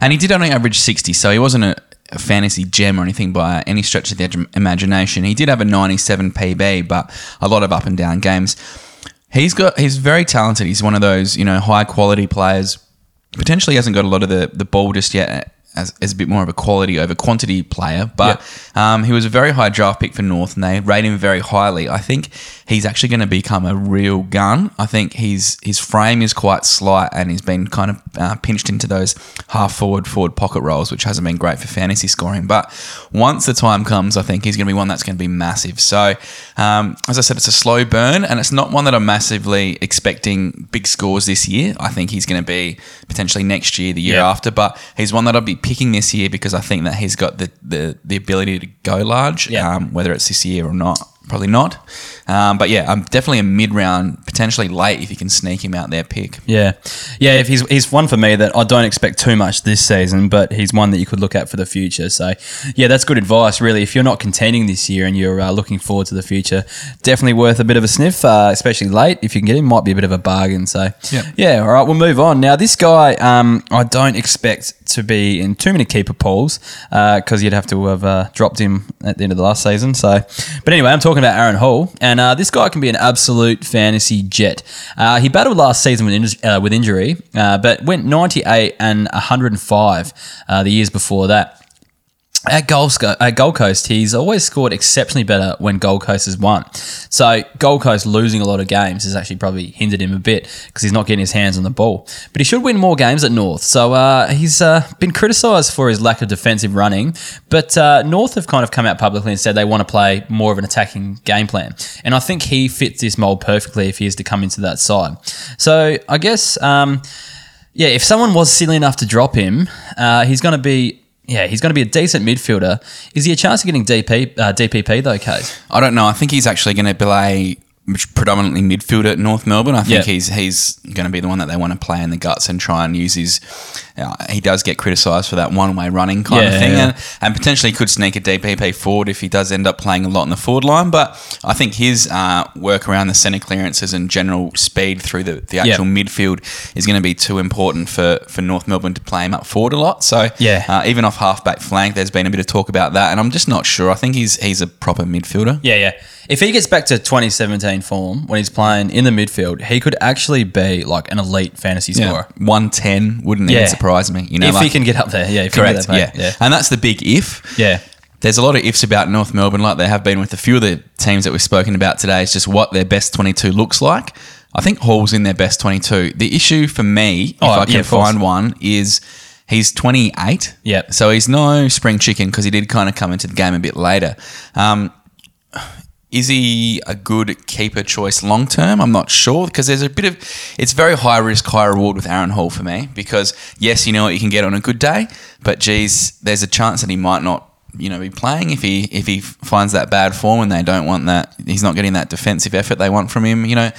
and he did only average 60, so he wasn't a, a fantasy gem or anything by any stretch of the imagination. He did have a 97 PB, but a lot of up and down games. He's got he's very talented. He's one of those you know high quality players. Potentially hasn't got a lot of the the ball just yet. As, as a bit more of a quality over quantity player, but um, he was a very high draft pick for North, and they rate him very highly. I think he's actually going to become a real gun. I think he's his frame is quite slight, and he's been kind of uh, pinched into those half forward forward pocket roles, which hasn't been great for fantasy scoring. But once the time comes, I think he's going to be one that's going to be massive. So, um, as I said, it's a slow burn, and it's not one that I'm massively expecting big scores this year. I think he's going to be potentially next year, the year after, but he's one that I'll be picking this year because I think that he's got the the, the ability to go large. Um, whether it's this year or not, probably not. Um, but yeah, I'm definitely a mid round, potentially late if you can sneak him out there pick. Yeah, yeah. If he's he's one for me that I don't expect too much this season, but he's one that you could look at for the future. So, yeah, that's good advice. Really, if you're not contending this year and you're uh, looking forward to the future, definitely worth a bit of a sniff, uh, especially late. If you can get him, might be a bit of a bargain. So, Yeah. yeah. All right, we'll move on now. This guy, um, I don't expect to be in too many keeper polls because you'd have to have uh, dropped him at the end of the last season. So, but anyway, I'm talking about Aaron Hall, and uh, this guy can be an absolute fantasy jet. Uh, he battled last season with, in- uh, with injury, uh, but went 98 and 105 uh, the years before that. At Gold, at Gold Coast, he's always scored exceptionally better when Gold Coast has won. So Gold Coast losing a lot of games has actually probably hindered him a bit because he's not getting his hands on the ball. But he should win more games at North. So uh, he's uh, been criticised for his lack of defensive running. But uh, North have kind of come out publicly and said they want to play more of an attacking game plan. And I think he fits this mold perfectly if he is to come into that side. So I guess. Um, yeah, if someone was silly enough to drop him, uh, he's going to be yeah, he's going to be a decent midfielder. Is he a chance of getting DP uh, DPP though, Kaes? I don't know. I think he's actually going to play predominantly midfielder at North Melbourne. I think Yeah. he's he's going to be the one that they want to play in the guts and try and use his. Uh, he does get criticised for that one way running kind Yeah, of thing, yeah. and, and potentially could sneak a DPP forward if he does end up playing a lot in the forward line. But I think his uh, work around the centre clearances and general speed through the, the actual midfield is going to be too important for, for North Melbourne to play him up forward a lot. So Yeah. uh, even off halfback flank, there's been a bit of talk about that, and I'm just not sure. I think he's he's a proper midfielder. Yeah, yeah. If he gets back to 2017 form when he's playing in the midfield, he could actually be like an elite fantasy scorer. One ten wouldn't Yeah. even surprise me. You know, if like, he can get up there, yeah. If he can correct, get that yeah. yeah, and that's the big if. yeah. There's a lot of ifs about North Melbourne, like there have been with a few of the teams that we've spoken about today. It's just what their best 22 looks like. I think Hall's in their best 22. The issue for me, if Oh, I can course. find one, is he's 28. Yep. So he's no spring chicken because he did kind of come into the game a bit later. Um, is he a good keeper choice long term? I'm not sure because there's a bit of it's very high risk, high reward with Aaron Hall for me because yes, you know what you can get on a good day, but geez, there's a chance that he might not you know be playing if he if he finds that bad form and they don't want that he's not getting that defensive effort they want from him. You know,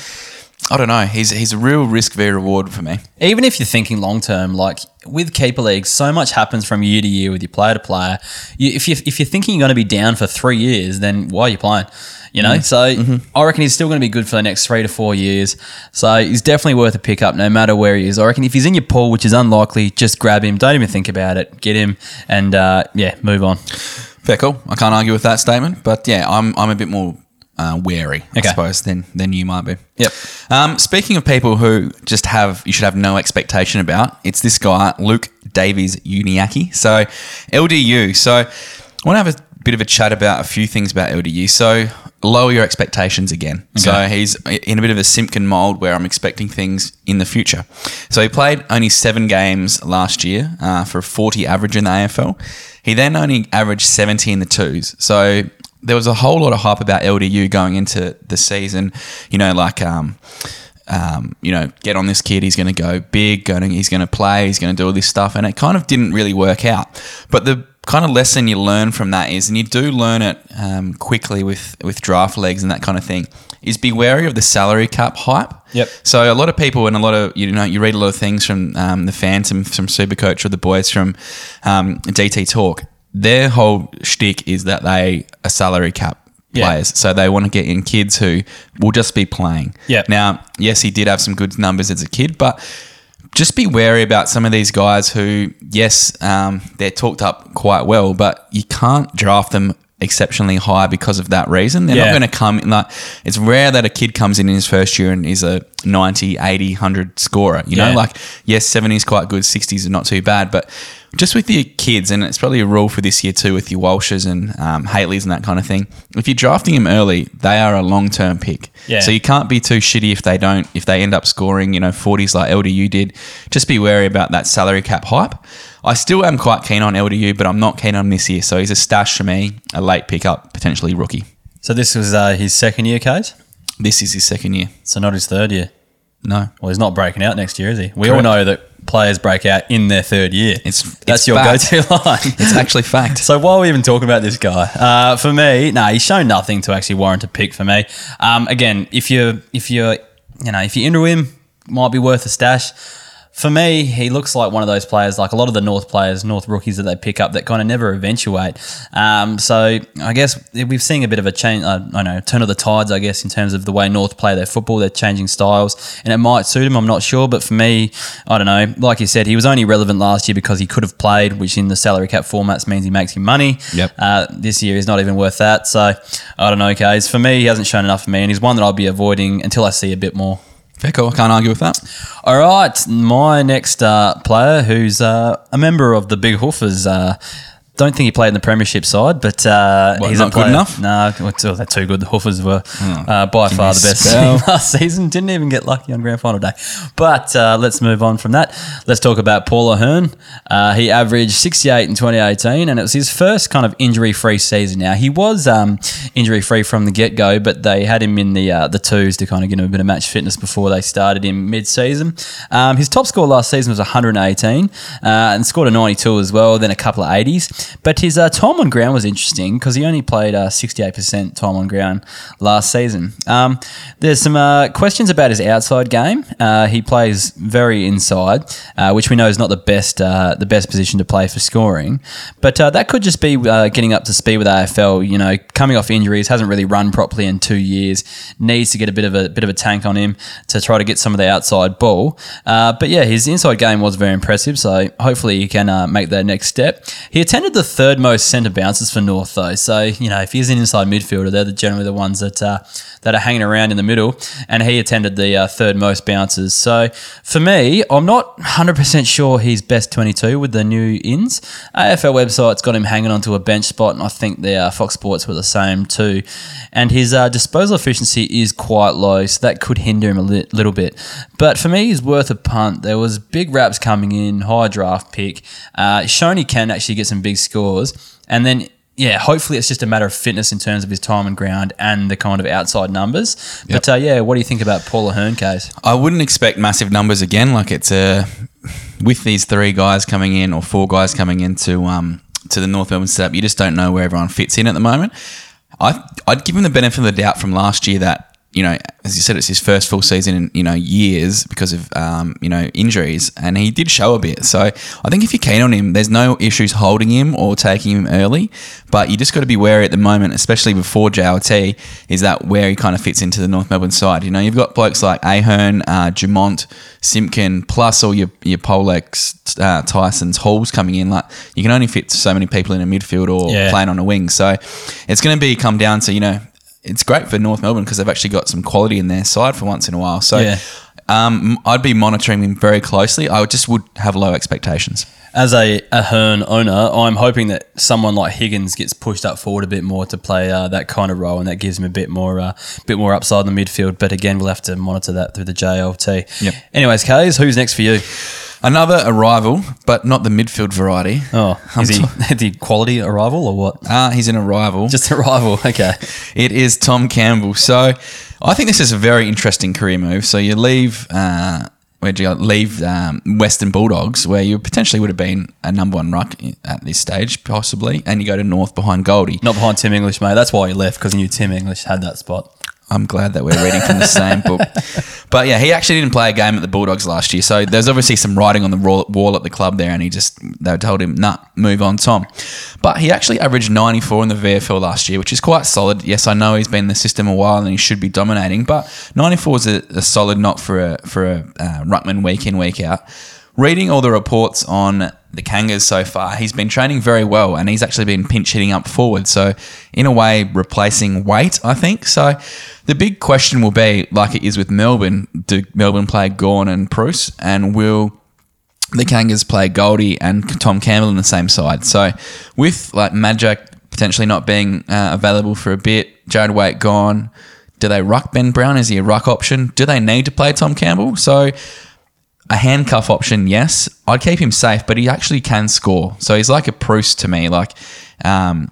I don't know. He's he's a real risk v reward for me. Even if you're thinking long term, like with keeper leagues, so much happens from year to year with your player to player. You, if you if you're thinking you're going to be down for three years, then why are you playing? You know, so I reckon he's still going to be good for the next three to four years. So he's definitely worth a pickup, no matter where he is. I reckon if he's in your pool, which is unlikely, just grab him. Don't even think about it. Get him, and uh, yeah, move on. Fair call. I can't argue with that statement, but yeah, I'm I'm a bit more uh, wary, I Okay. suppose, than than you might be. Yep. Um, speaking of people who just have you should have no expectation about, it's this guy Luke Davies Uniacke. So LDU. So I want to have a bit of a chat about a few things about LDU. So lower your expectations again. So he's in a bit of a Simpkin mold where I'm expecting things in the future. So he played only seven games last year uh, for a 40 average in the AFL. He then only averaged 70 in the twos. So there was a whole lot of hype about LDU going into the season. You know, like um, um, you know, get on this kid. He's going to go big. Going, he's going to play. He's going to do all this stuff, and it kind of didn't really work out. But the kind of lesson you learn from that is, and you do learn it um, quickly with with draft legs and that kind of thing, is be wary of the salary cap hype. Yep. So a lot of people and a lot of you know you read a lot of things from um, the Phantom, from Supercoach, or the boys from um, DT Talk. Their whole shtick is that they are salary cap Yeah. players, so they want to get in kids who will just be playing. Yep. Now, yes, he did have some good numbers as a kid, but just be wary about some of these guys who, yes, um, they're talked up quite well, but you can't draft them exceptionally high because of that reason. They're Yeah. not going to come in like it's rare that a kid comes in in his first year and is a 90, 80, 100 scorer, you know? Like yes, 70 is quite good, 60s are not too bad, but just with your kids, and it's probably a rule for this year too with your Walshes and um, Hatelys and that kind of thing. If you're drafting them early, they are a long term pick. Yeah. So you can't be too shitty if they don't, if they end up scoring, you know, 40s like LDU did. Just be wary about that salary cap hype. I still am quite keen on LDU, but I'm not keen on this year. So he's a stash for me, a late pickup, potentially rookie. So this was uh, his second year, Kaes. This is his second year. So not his third year. No. Well, he's not breaking out next year, is he? We Correct. all know that players break out in their third year. It's- that's it's your fact. go-to line. It's actually fact. So why are we even talking about this guy? Uh, for me, no, he's shown nothing to actually warrant a pick for me. Um, again, if you're if you're you know if you're into him, might be worth a stash. For me, he looks like one of those players, like a lot of the North players, North rookies that they pick up that kind of never eventuate. Um, so I guess we've seen a bit of a change, uh, I don't know, turn of the tides, I guess, in terms of the way North play their football. They're changing styles, and it might suit him. I'm not sure, but for me, I don't know. Like you said, he was only relevant last year because he could have played, which in the salary cap formats means he makes you money. Yep. Uh, this year he's not even worth that. So I don't know, guys. For me, he hasn't shown enough for me, and he's one that I'll be avoiding until I see a bit more. Fair call. I can't argue with that. All right, my next uh, player, who's uh, a member of the Big Hoofers. Uh, don't think he played in the Premiership side, but uh, What, he's not good enough? No, well, they're too good. The Hoofers were uh, by far the best spell. team last season. Didn't even get lucky on grand final day. But uh, let's move on from that. Let's talk about Paul Ahern. Uh, he averaged 68 in 2018, and it was his first kind of injury-free season. Now he was um, injury-free from the get-go, but they had him in the uh, the twos to kind of give him a bit of match fitness before they started him mid-season. Um, his top score last season was 118, uh, and scored a 92 as well. Then a couple of 80s. But his uh, time on ground was interesting because he only played uh, 68% time on ground last season. Um, there's some uh, questions about his outside game. Uh, he plays very inside, uh, which we know is not the best uh, the best position to play for scoring. But that could just be getting up to speed with AFL. You know, coming off injuries, hasn't really run properly in two years. Needs to get a bit of a bit of a tank on him to try to get some of the outside ball. But yeah, his inside game was very impressive. So hopefully he can make that next step. He attended the third most centre bounces for North though. So you know, if he's an inside midfielder, they're the, generally the ones that uh, that are hanging around in the middle. And he attended the uh, third most bounces. So for me, I'm not 100% sure he's best 22 with the new ins. AFL website's got him hanging onto a bench spot, and I think the uh, Fox Sports were the same too. And his uh, disposal efficiency is quite low, so that could hinder him a li- little bit. But for me, he's worth a punt. There was big raps coming in, high draft pick. Uh, shown he can actually get some big scores, and then yeah, hopefully it's just a matter of fitness in terms of his time and ground and the kind of outside numbers. But uh, yeah, what do you think about Paul Ahern Kaes? I wouldn't expect massive numbers again. Like it's a with these three guys coming in or four guys coming into um to the North Melbourne setup. You just don't know where everyone fits in at the moment. I I'd give him the benefit of the doubt from last year that you know, as you said, it's his first full season in you know years because of um, you know injuries, and he did show a bit. So I think if you're keen on him, there's no issues holding him or taking him early, but you just got to be wary at the moment, especially before JLT, is that where he kind of fits into the North Melbourne side. You know, you've got blokes like Ahern, uh, Dumont, Simpkin, plus all your your Polecs, uh, Tyson's, Halls coming in. Like you can only fit so many people in a midfield or Yeah. playing on a wing. So it's going to be come down to you know it's great for North Melbourne because they've actually got some quality in their side for once in a while. So Yeah. Um, I'd be monitoring him very closely. I just would have low expectations. As a, a Hearn owner, I'm hoping that someone like Higgins gets pushed up forward a bit more to play uh, that kind of role, and that gives him a bit more uh, bit more upside in the midfield. But again, we'll have to monitor that through the JLT. Yep. Anyways, Kaes, who's next for you? Another arrival, but not the midfield variety. Oh, I'm is he t- the quality arrival or what? Ah, he's an arrival. Just arrival. Okay. It is Tom Campbell. So I think this is a very interesting career move. So you leave, uh, where'd you go? leave um, Western Bulldogs, where you potentially would have been a number one ruck at this stage, possibly, and you go to North behind Goldie. Not behind Tim English, mate. That's why he left because he knew Tim English had that spot. I'm glad that we're reading from the same book. But yeah, he actually didn't play a game at the Bulldogs last year. So there's obviously some writing on the wall at the club there, and he just, they told him, nah, move on, Tom. But he actually averaged 94 in the VFL last year, which is quite solid. Yes, I know he's been in the system a while and he should be dominating, but 94 is a, a solid knock for a, for a uh, Ruckman week in, week out. Reading all the reports on the Kangas so far, he's been training very well and he's actually been pinch hitting up forward. So, in a way, replacing weight, I think. So, the big question will be like it is with Melbourne do Melbourne play Gawn and Preuss? And will the Kangas play Goldie and Tom Campbell in the same side? So, with like Majak potentially not being uh, available for a bit, Jarrad Waite gone. Do they ruck Ben Brown? Is he a ruck option? Do they need to play Tom Campbell? So, a handcuff option, yes. I'd keep him safe, but he actually can score. So he's like a Preuss to me, like um,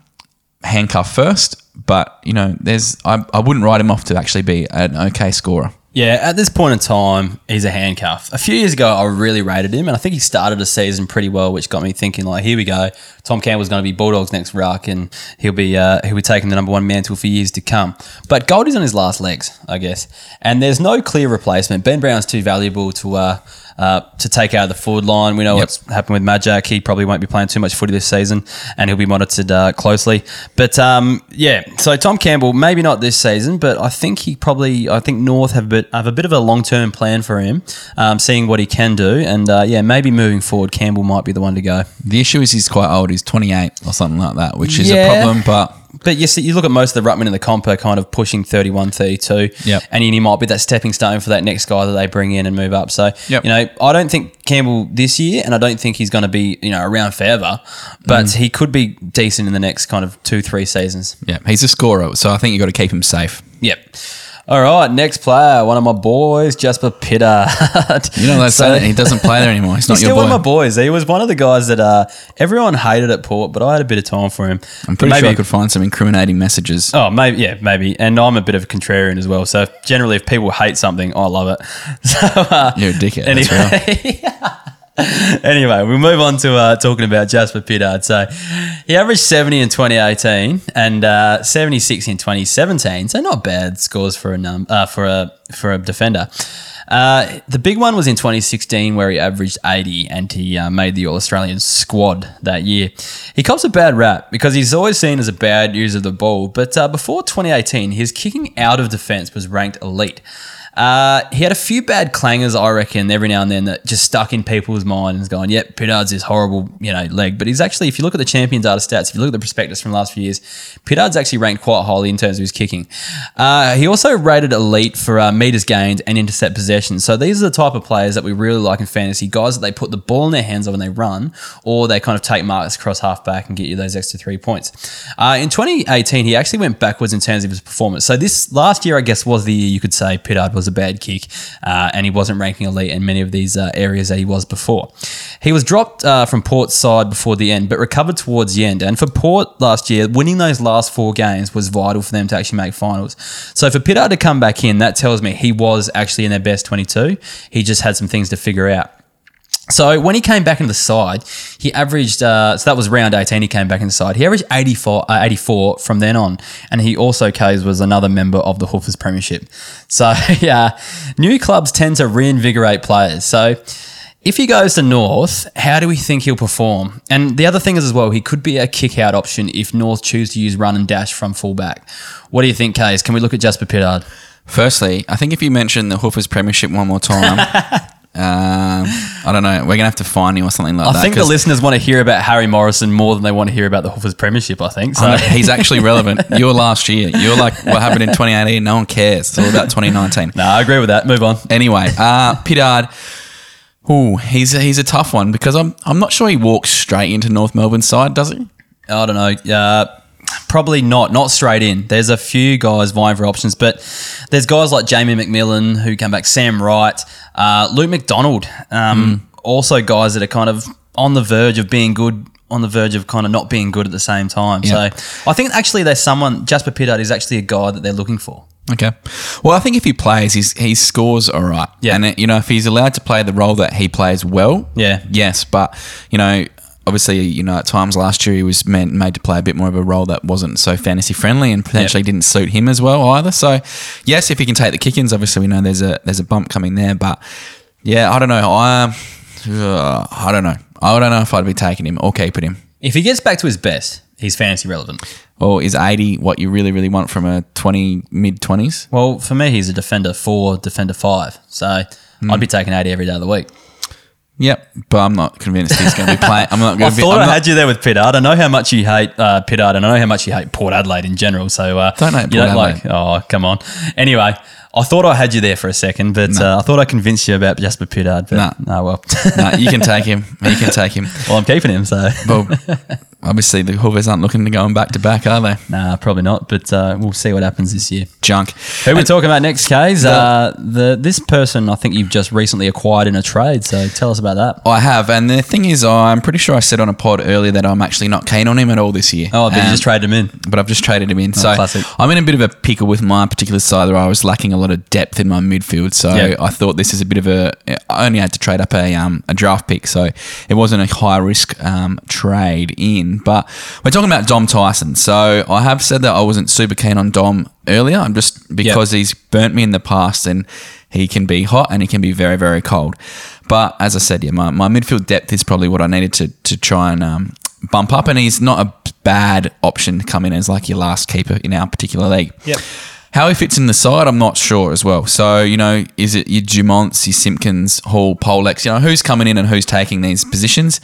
handcuff first. But you know, there's I, I wouldn't write him off to actually be an okay scorer. Yeah, at this point in time, he's a handcuff. A few years ago, I really rated him, and I think he started a season pretty well, which got me thinking, like, here we go. Tom Campbell's going to be Bulldogs next ruck, and he'll be uh, he'll be taking the number one mantle for years to come. But Goldie's on his last legs, I guess, and there's no clear replacement. Ben Brown's too valuable to. Uh, uh, to take out of the forward line. We know Yep. what's happened with Majak. He probably won't be playing too much footy this season, and he'll be monitored uh, closely. But um, yeah, so Tom Campbell, maybe not this season, but I think he probably, I think North have a bit, have a bit of a long term plan for him, um, seeing what he can do, and uh, yeah, maybe moving forward, Campbell might be the one to go. The issue is he's quite old. He's 28 or something like that, which is Yeah. a problem. But But you see, you look at most of the ruckmen in the comp are kind of pushing 31, 32. Yep. And he might be that stepping stone for that next guy that they bring in and move up. So, Yep. you know, I don't think Campbell this year, and I don't think he's going to be, you know, around forever, but mm. he could be decent in the next kind of two, three seasons. yeah, he's a scorer. So I think you've got to keep him safe. Yep. All right, next player, one of my boys, Jasper Pittard. You know, that's So- he doesn't play there anymore. He's not He's your still boy. one of my boys. He was one of the guys that uh, everyone hated at Port, but I had a bit of time for him. I'm pretty sure I could find some incriminating messages. Oh, maybe yeah, maybe. And I'm a bit of a contrarian as well. So generally, if people hate something, I love it. So uh, You're a dickhead. That's anyway, anyway, we move on to uh, talking about Jasper Pittard. So he averaged 70 in 2018 and uh, 76 in 2017. So not bad scores for a num- uh, for a for a defender. Uh, the big one was in 2016 where he averaged 80 and he uh, made the All Australian squad that year. He cops a bad rap because he's always seen as a bad user of the ball, but uh, before 2018, his kicking out of defence was ranked elite. Uh, he had a few bad clangers, I reckon, every now and then that just stuck in people's minds and going, yep, Pittard's this horrible, you know, leg. But he's actually, if you look at the champion data stats, if you look at the prospectus from the last few years, Pittard's actually ranked quite highly in terms of his kicking. Uh, he also rated elite for uh, meters gained and intercept possessions. So these are the type of players that we really like in fantasy, guys that they put the ball in their hands when they run, or they kind of take marks across half back and get you those extra three points. Uh, in 2018, he actually went backwards in terms of his performance. So this last year, I guess, was the year you could say Pittard was a bad kick, uh, and he wasn't ranking elite in many of these uh, areas that he was before. He was dropped uh, from Port's side before the end, but recovered towards the end. And for Port last year, winning those last four games was vital for them to actually make finals. So for Pittard to come back in, that tells me he was actually in their best 22. He just had some things to figure out. So when he came back into the side, he averaged. Uh, so that was round eighteen. He came back in the side. He averaged 84, uh, 84 from then on, and he also Kaes was another member of the Hoofers Premiership. So yeah, new clubs tend to reinvigorate players. So if he goes to North, how do we think he'll perform? And the other thing is as well, he could be a kick out option if North choose to use run and dash from fullback. What do you think, Kaes? Can we look at Jasper Pittard? Firstly, I think if you mention the Hoofers Premiership one more time, Um, I don't know. We're gonna have to find him or something like I that. I think the listeners want to hear about Harry Morrison more than they want to hear about the Hoofers Premiership. I think so. I he's actually relevant. You're last year. You're like what happened in 2018. No one cares. It's all about 2019. no, I agree with that. Move on. Anyway, uh, Pittard. Ooh, he's a, he's a tough one because I'm I'm not sure he walks straight into North Melbourne side, does he? I don't know. Uh, probably not. Not straight in. There's a few guys vying for options, but there's guys like Jamie Macmillan who come back, Sam Wright, uh, Luke McDonald. Um, Also, guys that are kind of on the verge of being good. On the verge of kind of not being good at the same time. Yeah. So I think actually there's someone, Jasper Pittard is actually a guy that they're looking for. Okay. Well, I think if he plays, he's, he scores all right. Yeah. And, it, you know, if he's allowed to play the role that he plays well, Yeah. yes. But, you know, obviously, you know, at times last year he was meant, made to play a bit more of a role that wasn't so fantasy friendly and potentially didn't suit him as well either. So, yes, if he can take the kick-ins, obviously we know there's a there's a bump coming there. But, yeah, I don't know. I, uh, I don't know. I don't know if I'd be taking him or keeping him. If he gets back to his best, he's fantasy relevant. Or is 80 what you really, really want from a 20, mid 20s? Well, for me, he's a defender four, defender five. So Hmm. I'd be taking 80 every day of the week. Yep. But I'm not convinced he's going to be playing. I'm not I going to be. thought I'm I not- had you there with Pittard. I know how much you hate uh, Pittard, and I know how much you hate Port Adelaide in general. So uh, Don't hate you Port don't like. Oh, come on. Anyway, I thought I had you there for a second, but uh, I thought I convinced you about Jasper Pittard. But Nah. no, well, no, you can take him. You can take him. well, I'm keeping him. So Well, obviously the Hoofers aren't looking to go back to back, are they? nah, probably not. But uh, we'll see what happens this year. Junk. Who are we talking about next, Kaes? Uh, the this person I think you've just recently acquired in a trade. So tell us about that. I have, and the thing is, I'm pretty sure I said on a pod earlier that I'm actually not keen on him at all this year. Oh, but you Um, just traded him in. but I've just traded him in. so classic. I'm in a bit of a pickle with my particular side where I was lacking a lot of depth in my midfield. So Yeah. I thought this is a bit of a. I only had to trade up a um, a draft pick, so it wasn't a high risk um, trade in. But we're talking about Dom Tyson. So I have said that I wasn't super keen on Dom earlier. I'm just because he's burnt me in the past and he can be hot and he can be very very cold. But as I said, yeah, my, my midfield depth is probably what I needed to to try and um, bump up, and he's not a bad option to come in as like your last keeper in our particular league. Yep. How he fits in the side, I'm not sure as well. So, you know, is it your Dumonts, your Simpkins, Hall, Polecs? You know, who's coming in and who's taking these positions?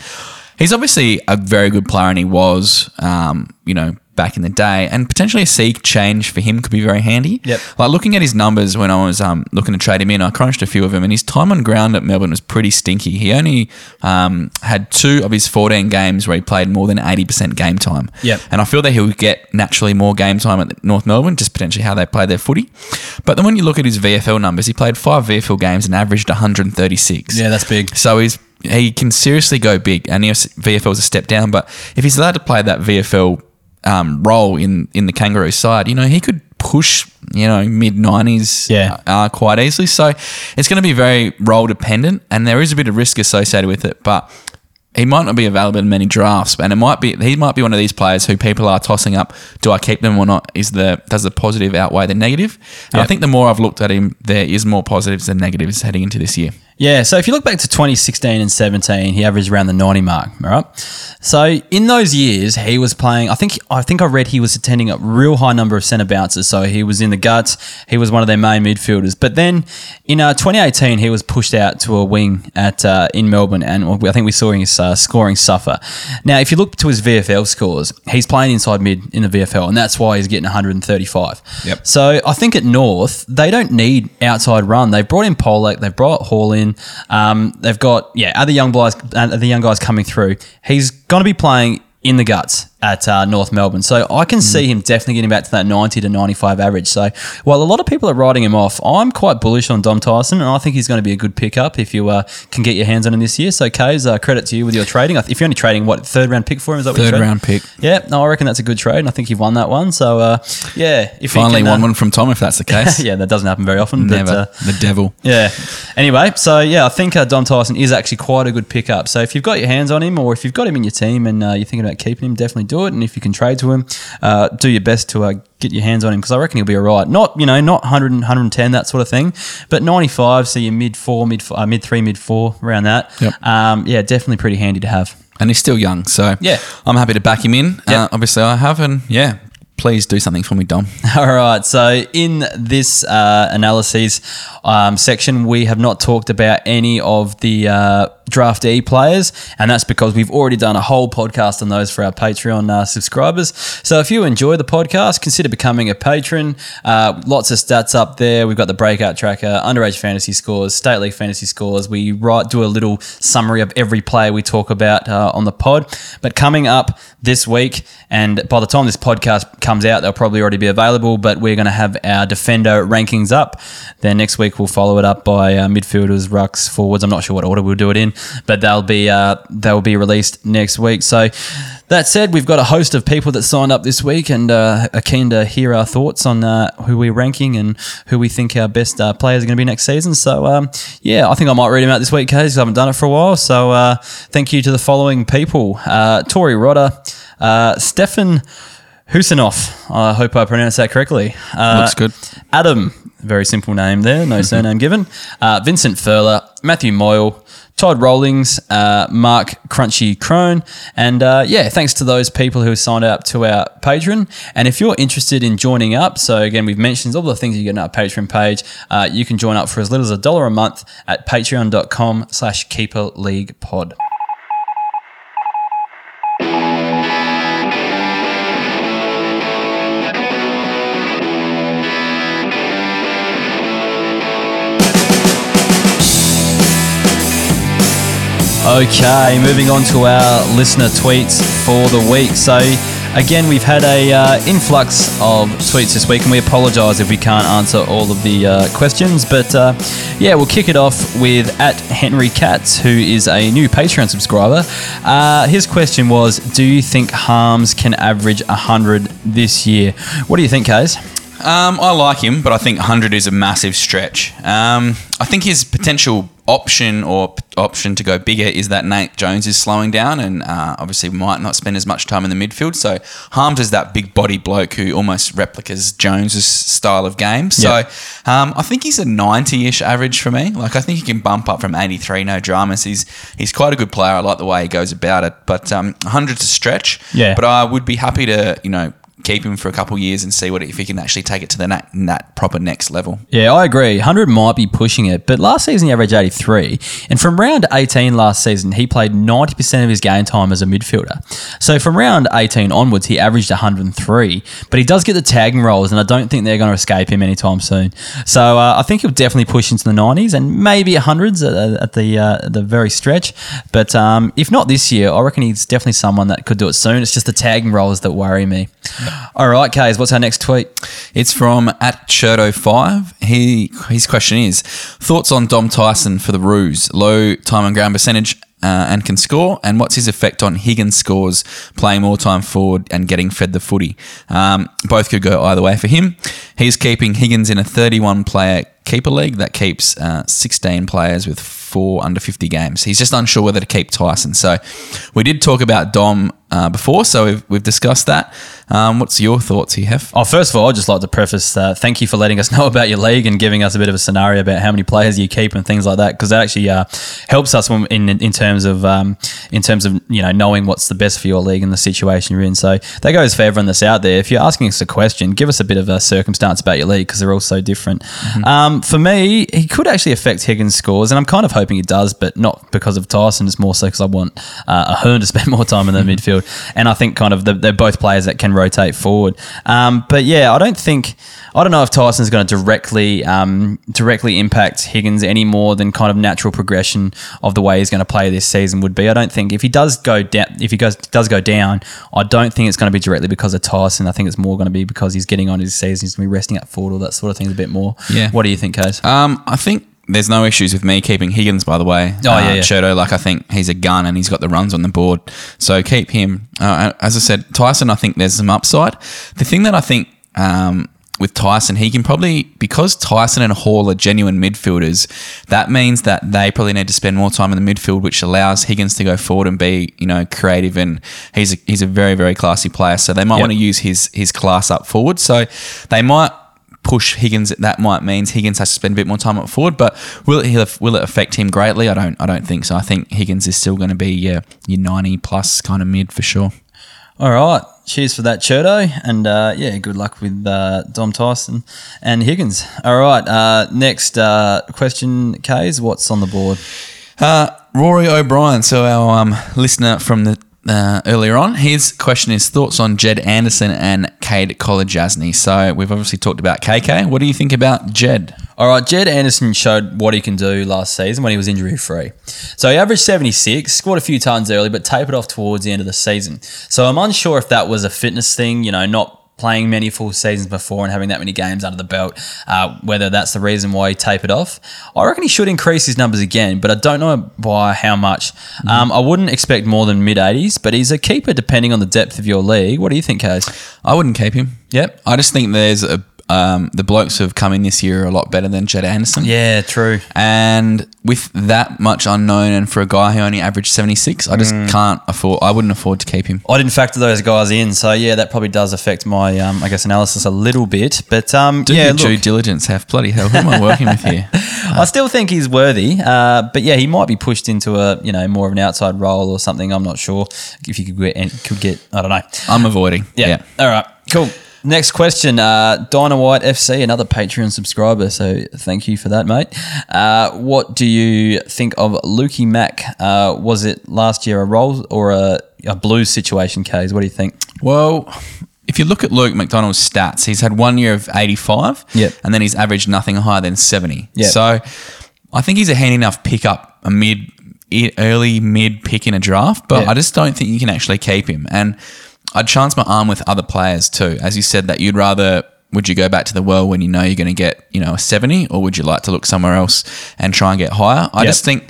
He's obviously a very good player and he was, um, you know, back in the day. And potentially a sea change for him could be very handy. Yep. Like looking at his numbers when I was um, looking to trade him in, I crunched a few of them and his time on ground at Melbourne was pretty stinky. He only um, had two of his 14 games where he played more than 80% game time. Yep. And I feel that he'll get naturally more game time at North Melbourne, just potentially how they play their footy. But then when you look at his VFL numbers, he played five VFL games and averaged 136. Yeah, that's big. So he's he can seriously go big, and yes, VFL is a step down. But if he's allowed to play that VFL um, role in in the Kangaroo side, you know he could push you know mid nineties Yeah. uh, quite easily. So it's going to be very role dependent, and there is a bit of risk associated with it, but. He might not be available in many drafts, and it might be he might be one of these players who people are tossing up. Do I keep them or not? Is the does the positive outweigh the negative? And I think the more I've looked at him, there is more positives than negatives heading into this year. Yeah, so if you look back to 2016 and 17, he averaged around the 90 mark, all right? So in those years, he was playing, I think I think I read he was attending a real high number of centre bounces. So he was in the guts, he was one of their main midfielders. But then in uh, 2018, he was pushed out to a wing at uh, in Melbourne, and I think we saw his uh, scoring suffer. Now, if you look to his VFL scores, he's playing inside mid in the VFL, and that's why he's getting 135. Yep. So I think at North, they don't need outside run. They've brought in Polec, they've brought Hall in. Um, they've got yeah other young guys, uh, the young guys coming through. He's going to be playing in the guts at uh, North Melbourne, so I can see him definitely getting back to that ninety to ninety-five average. So while a lot of people are writing him off, I'm quite bullish on Dom Tyson, and I think he's going to be a good pickup if you uh, can get your hands on him this year. So Kaes, uh, credit to you with your trading. If you're only trading what third round pick for him, is that what you're Third round pick. Yeah, no, I reckon that's a good trade, and I think you've won that one. So uh, yeah, if you Finally, can, uh, won one from Tom, if that's the case. yeah, that doesn't happen very often. But, Never. uh, the devil. yeah. Anyway, so yeah, I think uh, Dom Tyson is actually quite a good pickup. So if you've got your hands on him, or if you've got him in your team and uh, you're thinking about keeping him, definitely do it. And if you can trade to him, uh, do your best to uh, get your hands on him because I reckon he'll be all right. Not you know not 100 and 110 that sort of thing, but 95. So you're mid four, mid uh, mid three, mid four around that. Yep. Um, yeah, definitely pretty handy to have. And he's still young, so Yeah. I'm happy to back him in. Uh, Yep. obviously, I have, and yeah, please do something for me, Dom. All right. So in this uh, analyses um, section, we have not talked about any of the uh, draftee players, and that's because we've already done a whole podcast on those for our Patreon uh, subscribers. So if you enjoy the podcast, consider becoming a patron. Uh, lots of stats up there. We've got the breakout tracker, underage fantasy scores, state league fantasy scores. We write do a little summary of every player we talk about uh, on the pod. But coming up this week, and by the time this podcast comes out, they'll probably already be available. But we're going to have our defender rankings up. Then next week we'll follow it up by uh, midfielders, rucks, forwards. I'm not sure what order we'll do it in, but they'll be uh, they'll be released next week. So that said, we've got a host of people that signed up this week and uh, are keen to hear our thoughts on uh, who we're ranking and who we think our best uh, players are going to be next season. So um, yeah, I think I might read them out this week, Kaes. I haven't done it for a while. So uh, thank you to the following people: uh, Tori Rodder, uh, Stefan. Husinov. I hope I pronounced that correctly. Uh, Looks good. Adam, very simple name there, no surname given. Uh, Vincent Furler, Matthew Moyle, Todd Rollings, uh, Mark Crunchy Crone, and uh, yeah, thanks to those people who signed up to our Patreon. And if you're interested in joining up, so again, we've mentioned all the things you get on our Patreon page. Uh, you can join up for as little as a dollar a month at patreon.com slash keeper league pod. Okay, moving on to our listener tweets for the week. So, again, we've had a uh, influx of tweets this week, and we apologise if we can't answer all of the uh, questions. But uh, yeah, we'll kick it off with at Henry Katz, who is a new Patreon subscriber. Uh, his question was, "Do you think Harmes can average hundred this year?" What do you think, Kaes? Um, I like him, but I think 100 is a massive stretch. Um, I think his potential option or p- option to go bigger is that Nate Jones is slowing down and uh, obviously might not spend as much time in the midfield. So Harmes is that big body bloke who almost replicas Jones's style of game. So um, I think he's a 90-ish average for me. Like I think he can bump up from 83, no dramas. He's he's quite a good player. I like the way he goes about it. But um, 100 to stretch. Yeah. But I would be happy to you know keep him for a couple of years and see what if he can actually take it to the that, that proper next level. Yeah, I agree. 100 might be pushing it, but last season he averaged 83. And from round 18 last season, he played 90% of his game time as a midfielder. So from round 18 onwards, he averaged 103. But he does get the tagging roles, and I don't think they're going to escape him anytime soon. So uh, I think he'll definitely push into the 90s and maybe 100s at, at the uh, the very stretch. But um, if not this year, I reckon he's definitely someone that could do it soon. It's just the tagging roles that worry me. All right, Kaes, what's our next tweet? It's from at Cherto5. He his question is thoughts on Dom Tyson for the Roos, low time and ground percentage. Uh, and can score, and what's his effect on Higgins' scores, playing more time forward and getting fed the footy? Um, both could go either way for him. He's keeping Higgins in a 31 player keeper league that keeps uh, 16 players with four under 50 games. He's just unsure whether to keep Tyson. So we did talk about Dom uh, before, so we've, we've discussed that. Um, what's your thoughts here, Heff? Oh, first of all, I'd just like to preface uh, thank you for letting us know about your league and giving us a bit of a scenario about how many players you keep and things like that, because that actually uh, helps us when, in in terms of um, in terms of you know knowing what's the best for your league and the situation you're in. So that goes for everyone that's out there. If you're asking us a question, give us a bit of a circumstance about your league because they're all so different. Um, for me, he could actually affect Higgins' scores, and I'm kind of hoping he does, but not because of Tyson. It's more so because I want uh, Ahern to spend more time in the midfield, and I think kind of the, they're both players that can rotate forward. Um, but yeah, I don't think I don't know if Tyson's going to directly um, directly impact Higgins any more than kind of natural progression of the way he's going to play this season would be. I don't think if he does go down, if he goes does go down, I don't think it's going to be directly because of Tyson. I think it's more going to be because he's getting on his season. He's going to be resting up forward, all that sort of thing a bit more. Yeah. What do you think, Kaes? Um, I think there's no issues with me keeping Higgins, by the way. Oh, yeah, yeah. Cherto, like I think he's a gun and he's got the runs on the board. So keep him. Uh, as I said, Tyson, I think there's some upside. The thing that I think um, with Tyson, he can probably, because Tyson and Hall are genuine midfielders, that means that they probably need to spend more time in the midfield, which allows Higgins to go forward and be, you know, creative. And he's a, he's a very, very classy player. So they might Yep. want to use his, his class up forward. So they might push Higgins. That might means Higgins has to spend a bit more time up forward. But will it will it affect him greatly? I don't I don't think so. I think Higgins is still going to be yeah, your ninety plus kind of mid for sure. All right. Cheers for that, Cherto. And uh, yeah, good luck with uh, Dom Tyson and Higgins. All right. Uh, next uh, question, Kaes. What's on the board? Uh, Rory O'Brien, so our um, listener from the uh, earlier on, his question is thoughts on Jed Anderson and Kade Kolodjashnij. So we've obviously talked about KK. What do you think about Jed? All right, Jed Anderson showed what he can do last season when he was injury free. So he averaged 76, scored a few times early, but tapered off towards the end of the season. So I'm unsure if that was a fitness thing, you know, not playing many full seasons before and having that many games under the belt, uh, whether that's the reason why he tapered off. I reckon he should increase his numbers again, but I don't know by how much. Um, I wouldn't expect more than mid 80s, but he's a keeper depending on the depth of your league. What do you think, Case? I wouldn't keep him. Yep. I just think there's a um, the blokes who have come in this year are a lot better than Jed Anderson. Yeah, true. And with that much unknown, and for a guy who only averaged 76, I Mm. just can't afford. I wouldn't afford to keep him. I didn't factor those guys in, so yeah, that probably does affect my, um, I guess, analysis a little bit. But um, Do yeah, your due diligence. Have bloody hell. Who am I working with here? I still think he's worthy. Uh, but yeah, he might be pushed into a you know more of an outside role or something. I'm not sure if you could get could get. I don't know. I'm avoiding. Yeah. All right. Cool. Next question. Uh, White FC, another Patreon subscriber. So thank you for that, mate. Uh, what do you think of Lukey Mack? Uh, was it last year a role or a, a blues situation, Kaes? What do you think? Well, if you look at Luke McDonald's stats, he's had one year of 85, Yep. and then he's averaged nothing higher than 70. Yep. So I think he's a handy enough pick up a mid, early mid pick in a draft, but Yep. I just don't think you can actually keep him. And I'd chance my arm with other players too. As you said, that you'd rather. Would you go back to the world when you know you're going to get, you know, a 70 or would you like to look somewhere else and try and get higher? I Yep. just think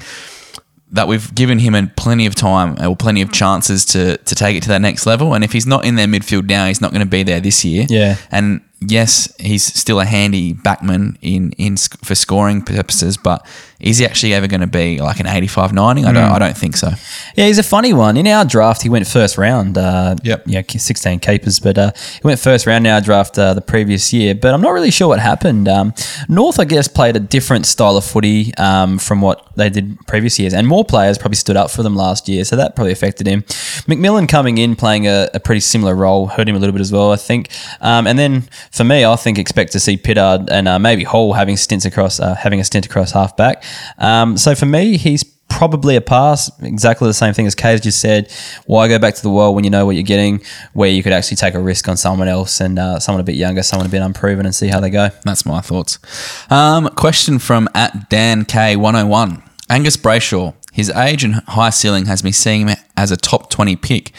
that we've given him plenty of time or plenty of chances to to take it to that next level. And if he's not in their midfield now, he's not going to be there this year. Yeah. And yes, he's still a handy backman in in for scoring purposes, but is he actually ever going to be like an 85 90? I don't I don't think so. Yeah, he's a funny one. In our draft, he went first round. Uh, Yep. Yeah, 16 keepers, but uh, he went first round in our draft uh, the previous year. But I'm not really sure what happened. Um, North, I guess, played a different style of footy um, from what they did previous years, and more players probably stood up for them last year, so that probably affected him. Macmillan coming in playing a, a pretty similar role hurt him a little bit as well, I think. Um, and then for me, I think expect to see Pittard and uh, maybe Hall having stints across, uh, having a stint across halfback. Um, so for me, he's probably a pass. Exactly the same thing as Kaes just said. Why go back to the world when you know what you're getting, where you could actually take a risk on someone else and uh, someone a bit younger, someone a bit unproven, and see how they go. That's my thoughts. Um, question from at Dan K one hundred one. Angus Brayshaw. His age and high ceiling has me seeing him as a top twenty pick,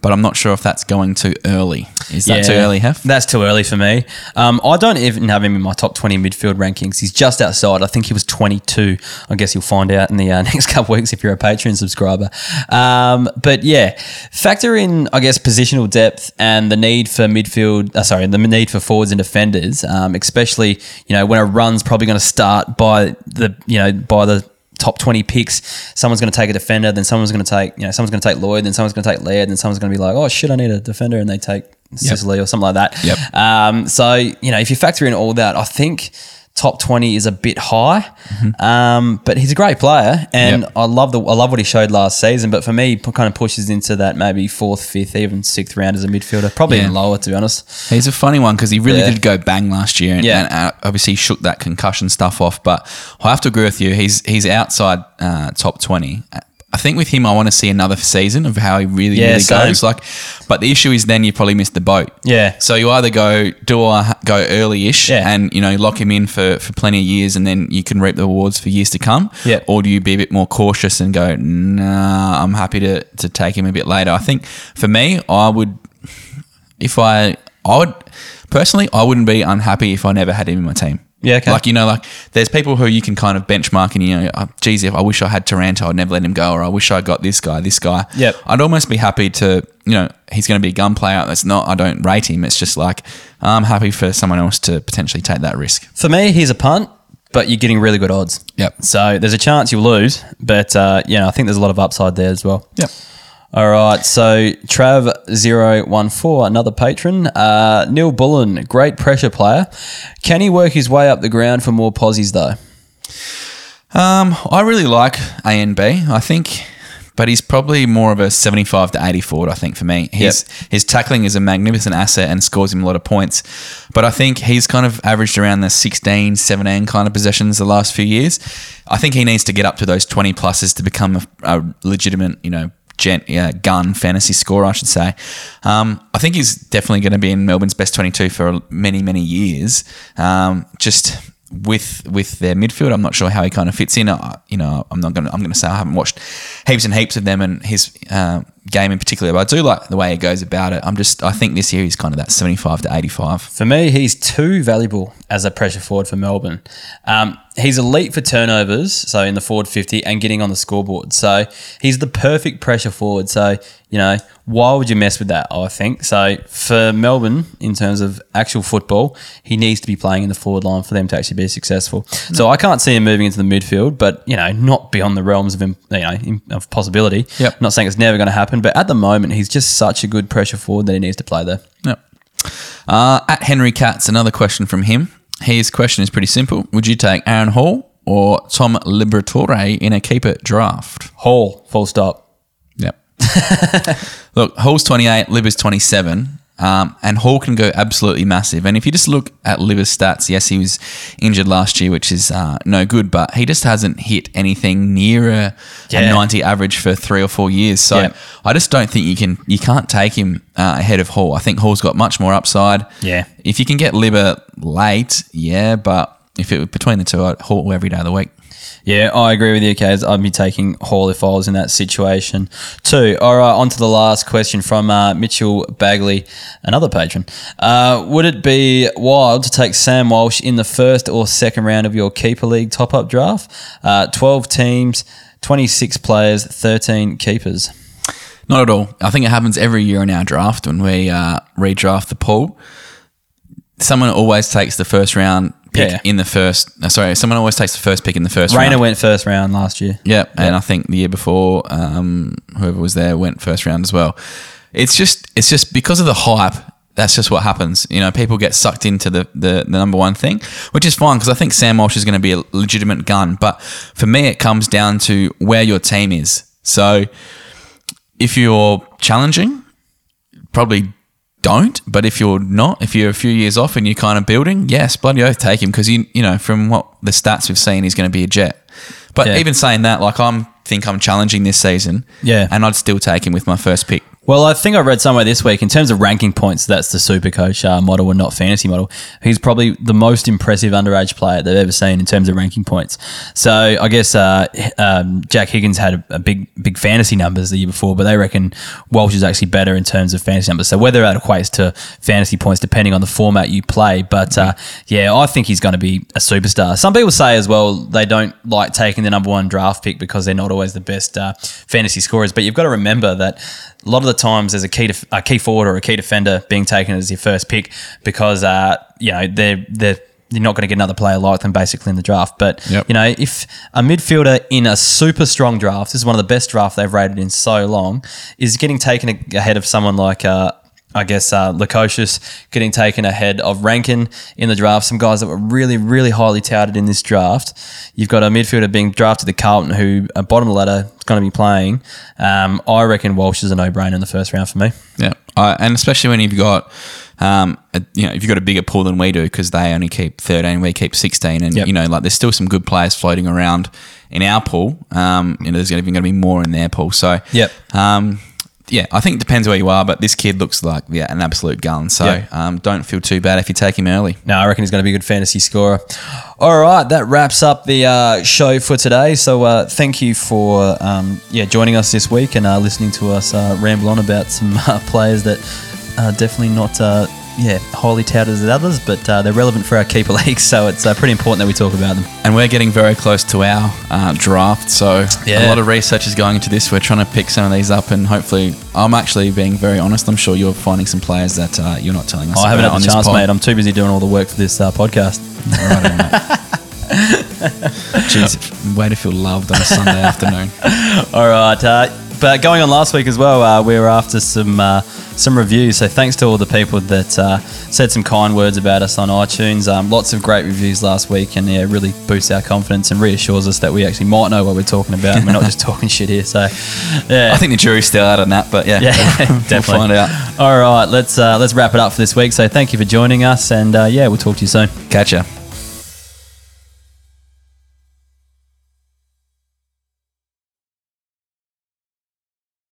but I'm not sure if that's going too early. Is that too early, Heff? That's too early for me. Um, I don't even have him in my top 20 midfield rankings. He's just outside. I think he was 22. I guess you'll find out in the uh, next couple of weeks if you're a Patreon subscriber. Um, but yeah, factor in, I guess, positional depth and the need for midfield, uh, sorry, the need for forwards and defenders, um, especially, you know, when a run's probably going to start by the, you know, by the top 20 picks, someone's going to take a defender, then someone's going to take, you know, someone's going to take Lloyd, then someone's going to take Laird, then someone's going to be like, oh shit, I need a defender, and they take Sicily or something like that. Yep. Um, so, you know, if you factor in all that, I think top 20 is a bit high. Um, but he's a great player and Yep. I love the I love what he showed last season, but for me kind of pushes into that maybe fourth, fifth, even sixth round as a midfielder, probably Yeah. even lower to be honest. He's a funny one because he really Yeah. did go bang last year, and, Yeah. and uh, obviously shook that concussion stuff off. But I have to agree with you. He's he's outside uh, top twenty. I think with him, I want to see another season of how he really Yeah, really same. goes. Like, but the issue is then you probably miss the boat. Yeah. So you either go do I go early-ish Yeah. and you know lock him in for for plenty of years, and then you can reap the rewards for years to come. Yeah. Or do you be a bit more cautious and go, nah, I'm happy to to take him a bit later. I think for me, I would if I I would personally I wouldn't be unhappy if I never had him in my team. Yeah, okay. Like you know, like there's people who you can kind of benchmark and you know, uh, geez, if I wish I had Taranto, I'd never let him go, or I wish I got this guy, this guy. Yep. I'd almost be happy to, you know, he's going to be a gun player. That's not. I don't rate him. It's just like I'm happy for someone else to potentially take that risk. For me, he's a punt, but you're getting really good odds. Yep. So there's a chance you'll lose, but uh, yeah, I think there's a lot of upside there as well. Yep. All right, so Trav014, another patron. Uh, Neal-Bullen, great pressure player. Can he work his way up the ground for more posies, though? Um, I really like A and B. I think but he's probably more of a 75 to 80 forward, I think, for me. His, his tackling is a magnificent asset and scores him a lot of points. But I think he's kind of averaged around the 16, 17 kind of possessions the last few years. I think he needs to get up to those 20 pluses to become a, a legitimate, you know, gent, yeah, gun fantasy scorer, I should say. Um, I think he's definitely going to be in Melbourne's best 22 for many, many years. Um, just with with their midfield, I'm not sure how he kind of fits in. Uh, you know, I'm not going to I'm going to say I haven't watched heaps and heaps of them and his uh, game in particular, but I do like the way he goes about it. I'm just I think this year he's kind of that 75 to 85. For me, he's too valuable as a pressure forward for Melbourne. Um, he's elite for turnovers, so in the forward 50 and getting on the scoreboard. So he's the perfect pressure forward. So, you know, why would you mess with that? I think. So for Melbourne, in terms of actual football, he needs to be playing in the forward line for them to actually be successful. So I can't see him moving into the midfield, but, you know, not beyond the realms of, you know, of possibility. Yep. Not saying it's never going to happen, but at the moment, he's just such a good pressure forward that he needs to play there. Yep. Uh, at Henry Katz, another question from him. His question is pretty simple. Would you take Aaron Hall or Tom Liberatore in a keeper draft? Hall, full stop. Yep. look, Hall's 28, Libber's 27. Um, and Hall can go absolutely massive. And if you just look at Libber's stats, yes, he was injured last year, which is uh, no good, but he just hasn't hit anything near a, a 90 average for three or four years. So Yeah. I just don't think you can you can't take him uh, ahead of Hall. I think Hall's got much more upside. Yeah. If you can get Liver late, yeah, but if it were between the two, I'd Hall every day of the week. Yeah, I agree with you, Kaes. I'd be taking Hall if I was in that situation. Two. All right, on to the last question from uh, Mitchell Bagley, another patron. Uh, would it be wild to take Sam Walsh in the first or second round of your Keeper League top up draft? Uh, 12 teams, 26 players, 13 keepers. Not at all. I think it happens every year in our draft when we uh, redraft the pool. Someone always takes the first round pick Yeah. in the first. uh, sorry, someone always takes the first pick in the first Rayner round. went first round last year. Yeah, and I think the year before, um, whoever was there went first round as well. It's just, it's just because of the hype. That's just what happens. You know, people get sucked into the the, the number one thing, which is fine because I think Sam Walsh is going to be a legitimate gun. But for me, it comes down to where your team is. So if you're challenging, probably don't. But if you're not, if you're a few years off and you're kind of building, yes, bloody oath, take him because you you know from what the stats we've seen, he's going to be a jet. But Yeah. even saying that, like I'm think I'm challenging this season, Yeah. and I'd still take him with my first pick. Well, I think I read somewhere this week in terms of ranking points, that's the super coach uh, model and not fantasy model. He's probably the most impressive underage player they've ever seen in terms of ranking points. So I guess uh, um, Jack Higgins had a, a big, big fantasy numbers the year before, but they reckon Walsh is actually better in terms of fantasy numbers. So whether that equates to fantasy points, depending on the format you play, but uh, yeah, I think he's going to be a superstar. Some people say as well they don't like taking the number one draft pick because they're not always the best uh, fantasy scorers, but you've got to remember that a lot of the times there's a key def- a key forward or a key defender being taken as your first pick because uh, you know they're they're you're not going to get another player like them basically in the draft. But Yep. you know, if a midfielder in a super strong draft, this is one of the best drafts they've rated in so long, is getting taken ahead of someone like uh, I guess uh, Lukosius getting taken ahead of Rankine in the draft. Some guys that were really, really highly touted in this draft. You've got a midfielder being drafted to Carlton who, uh, bottom of the ladder, is going to be playing. Um, I reckon Walsh is a no-brainer in the first round for me. Yeah, uh, and especially when you've got, um, a, you know, if you've got a bigger pool than we do because they only keep thirteen, we keep sixteen, and Yep. you know, like there's still some good players floating around in our pool. Um, you know, there's even going to be more in their pool. So, Yep. um, yeah, I think it depends where you are, but this kid looks like yeah an absolute gun. So, Yeah. um, don't feel too bad if you take him early. No, I reckon he's going to be a good fantasy scorer. All right, that wraps up the uh, show for today. So uh, thank you for um, yeah joining us this week and uh, listening to us uh, ramble on about some uh, players that are definitely not uh, yeah highly touted as others, but uh, they're relevant for our keeper league. So it's uh, pretty important that we talk about them. And we're getting very close to our uh, draft, so Yeah. a lot of research is going into this. We're trying to pick some of these up, and hopefully, I'm actually being very honest. I'm sure you're finding some players that uh, you're not telling us. I haven't had the chance, pod. mate. I'm too busy doing all the work for this uh, podcast. Righto, mate. Jeez, way to feel loved on a Sunday afternoon. All right. Uh, but going on last week as well, uh, we were after some uh, some reviews. So thanks to all the people that uh, said some kind words about us on iTunes. Um, lots of great reviews last week, and yeah, really boosts our confidence and reassures us that we actually might know what we're talking about. and We're not just talking shit here. So yeah, I think the jury's still out on that, but yeah, Yeah, we'll find out. All right, let's uh, let's wrap it up for this week. So thank you for joining us, and uh, yeah, we'll talk to you soon. Catch ya.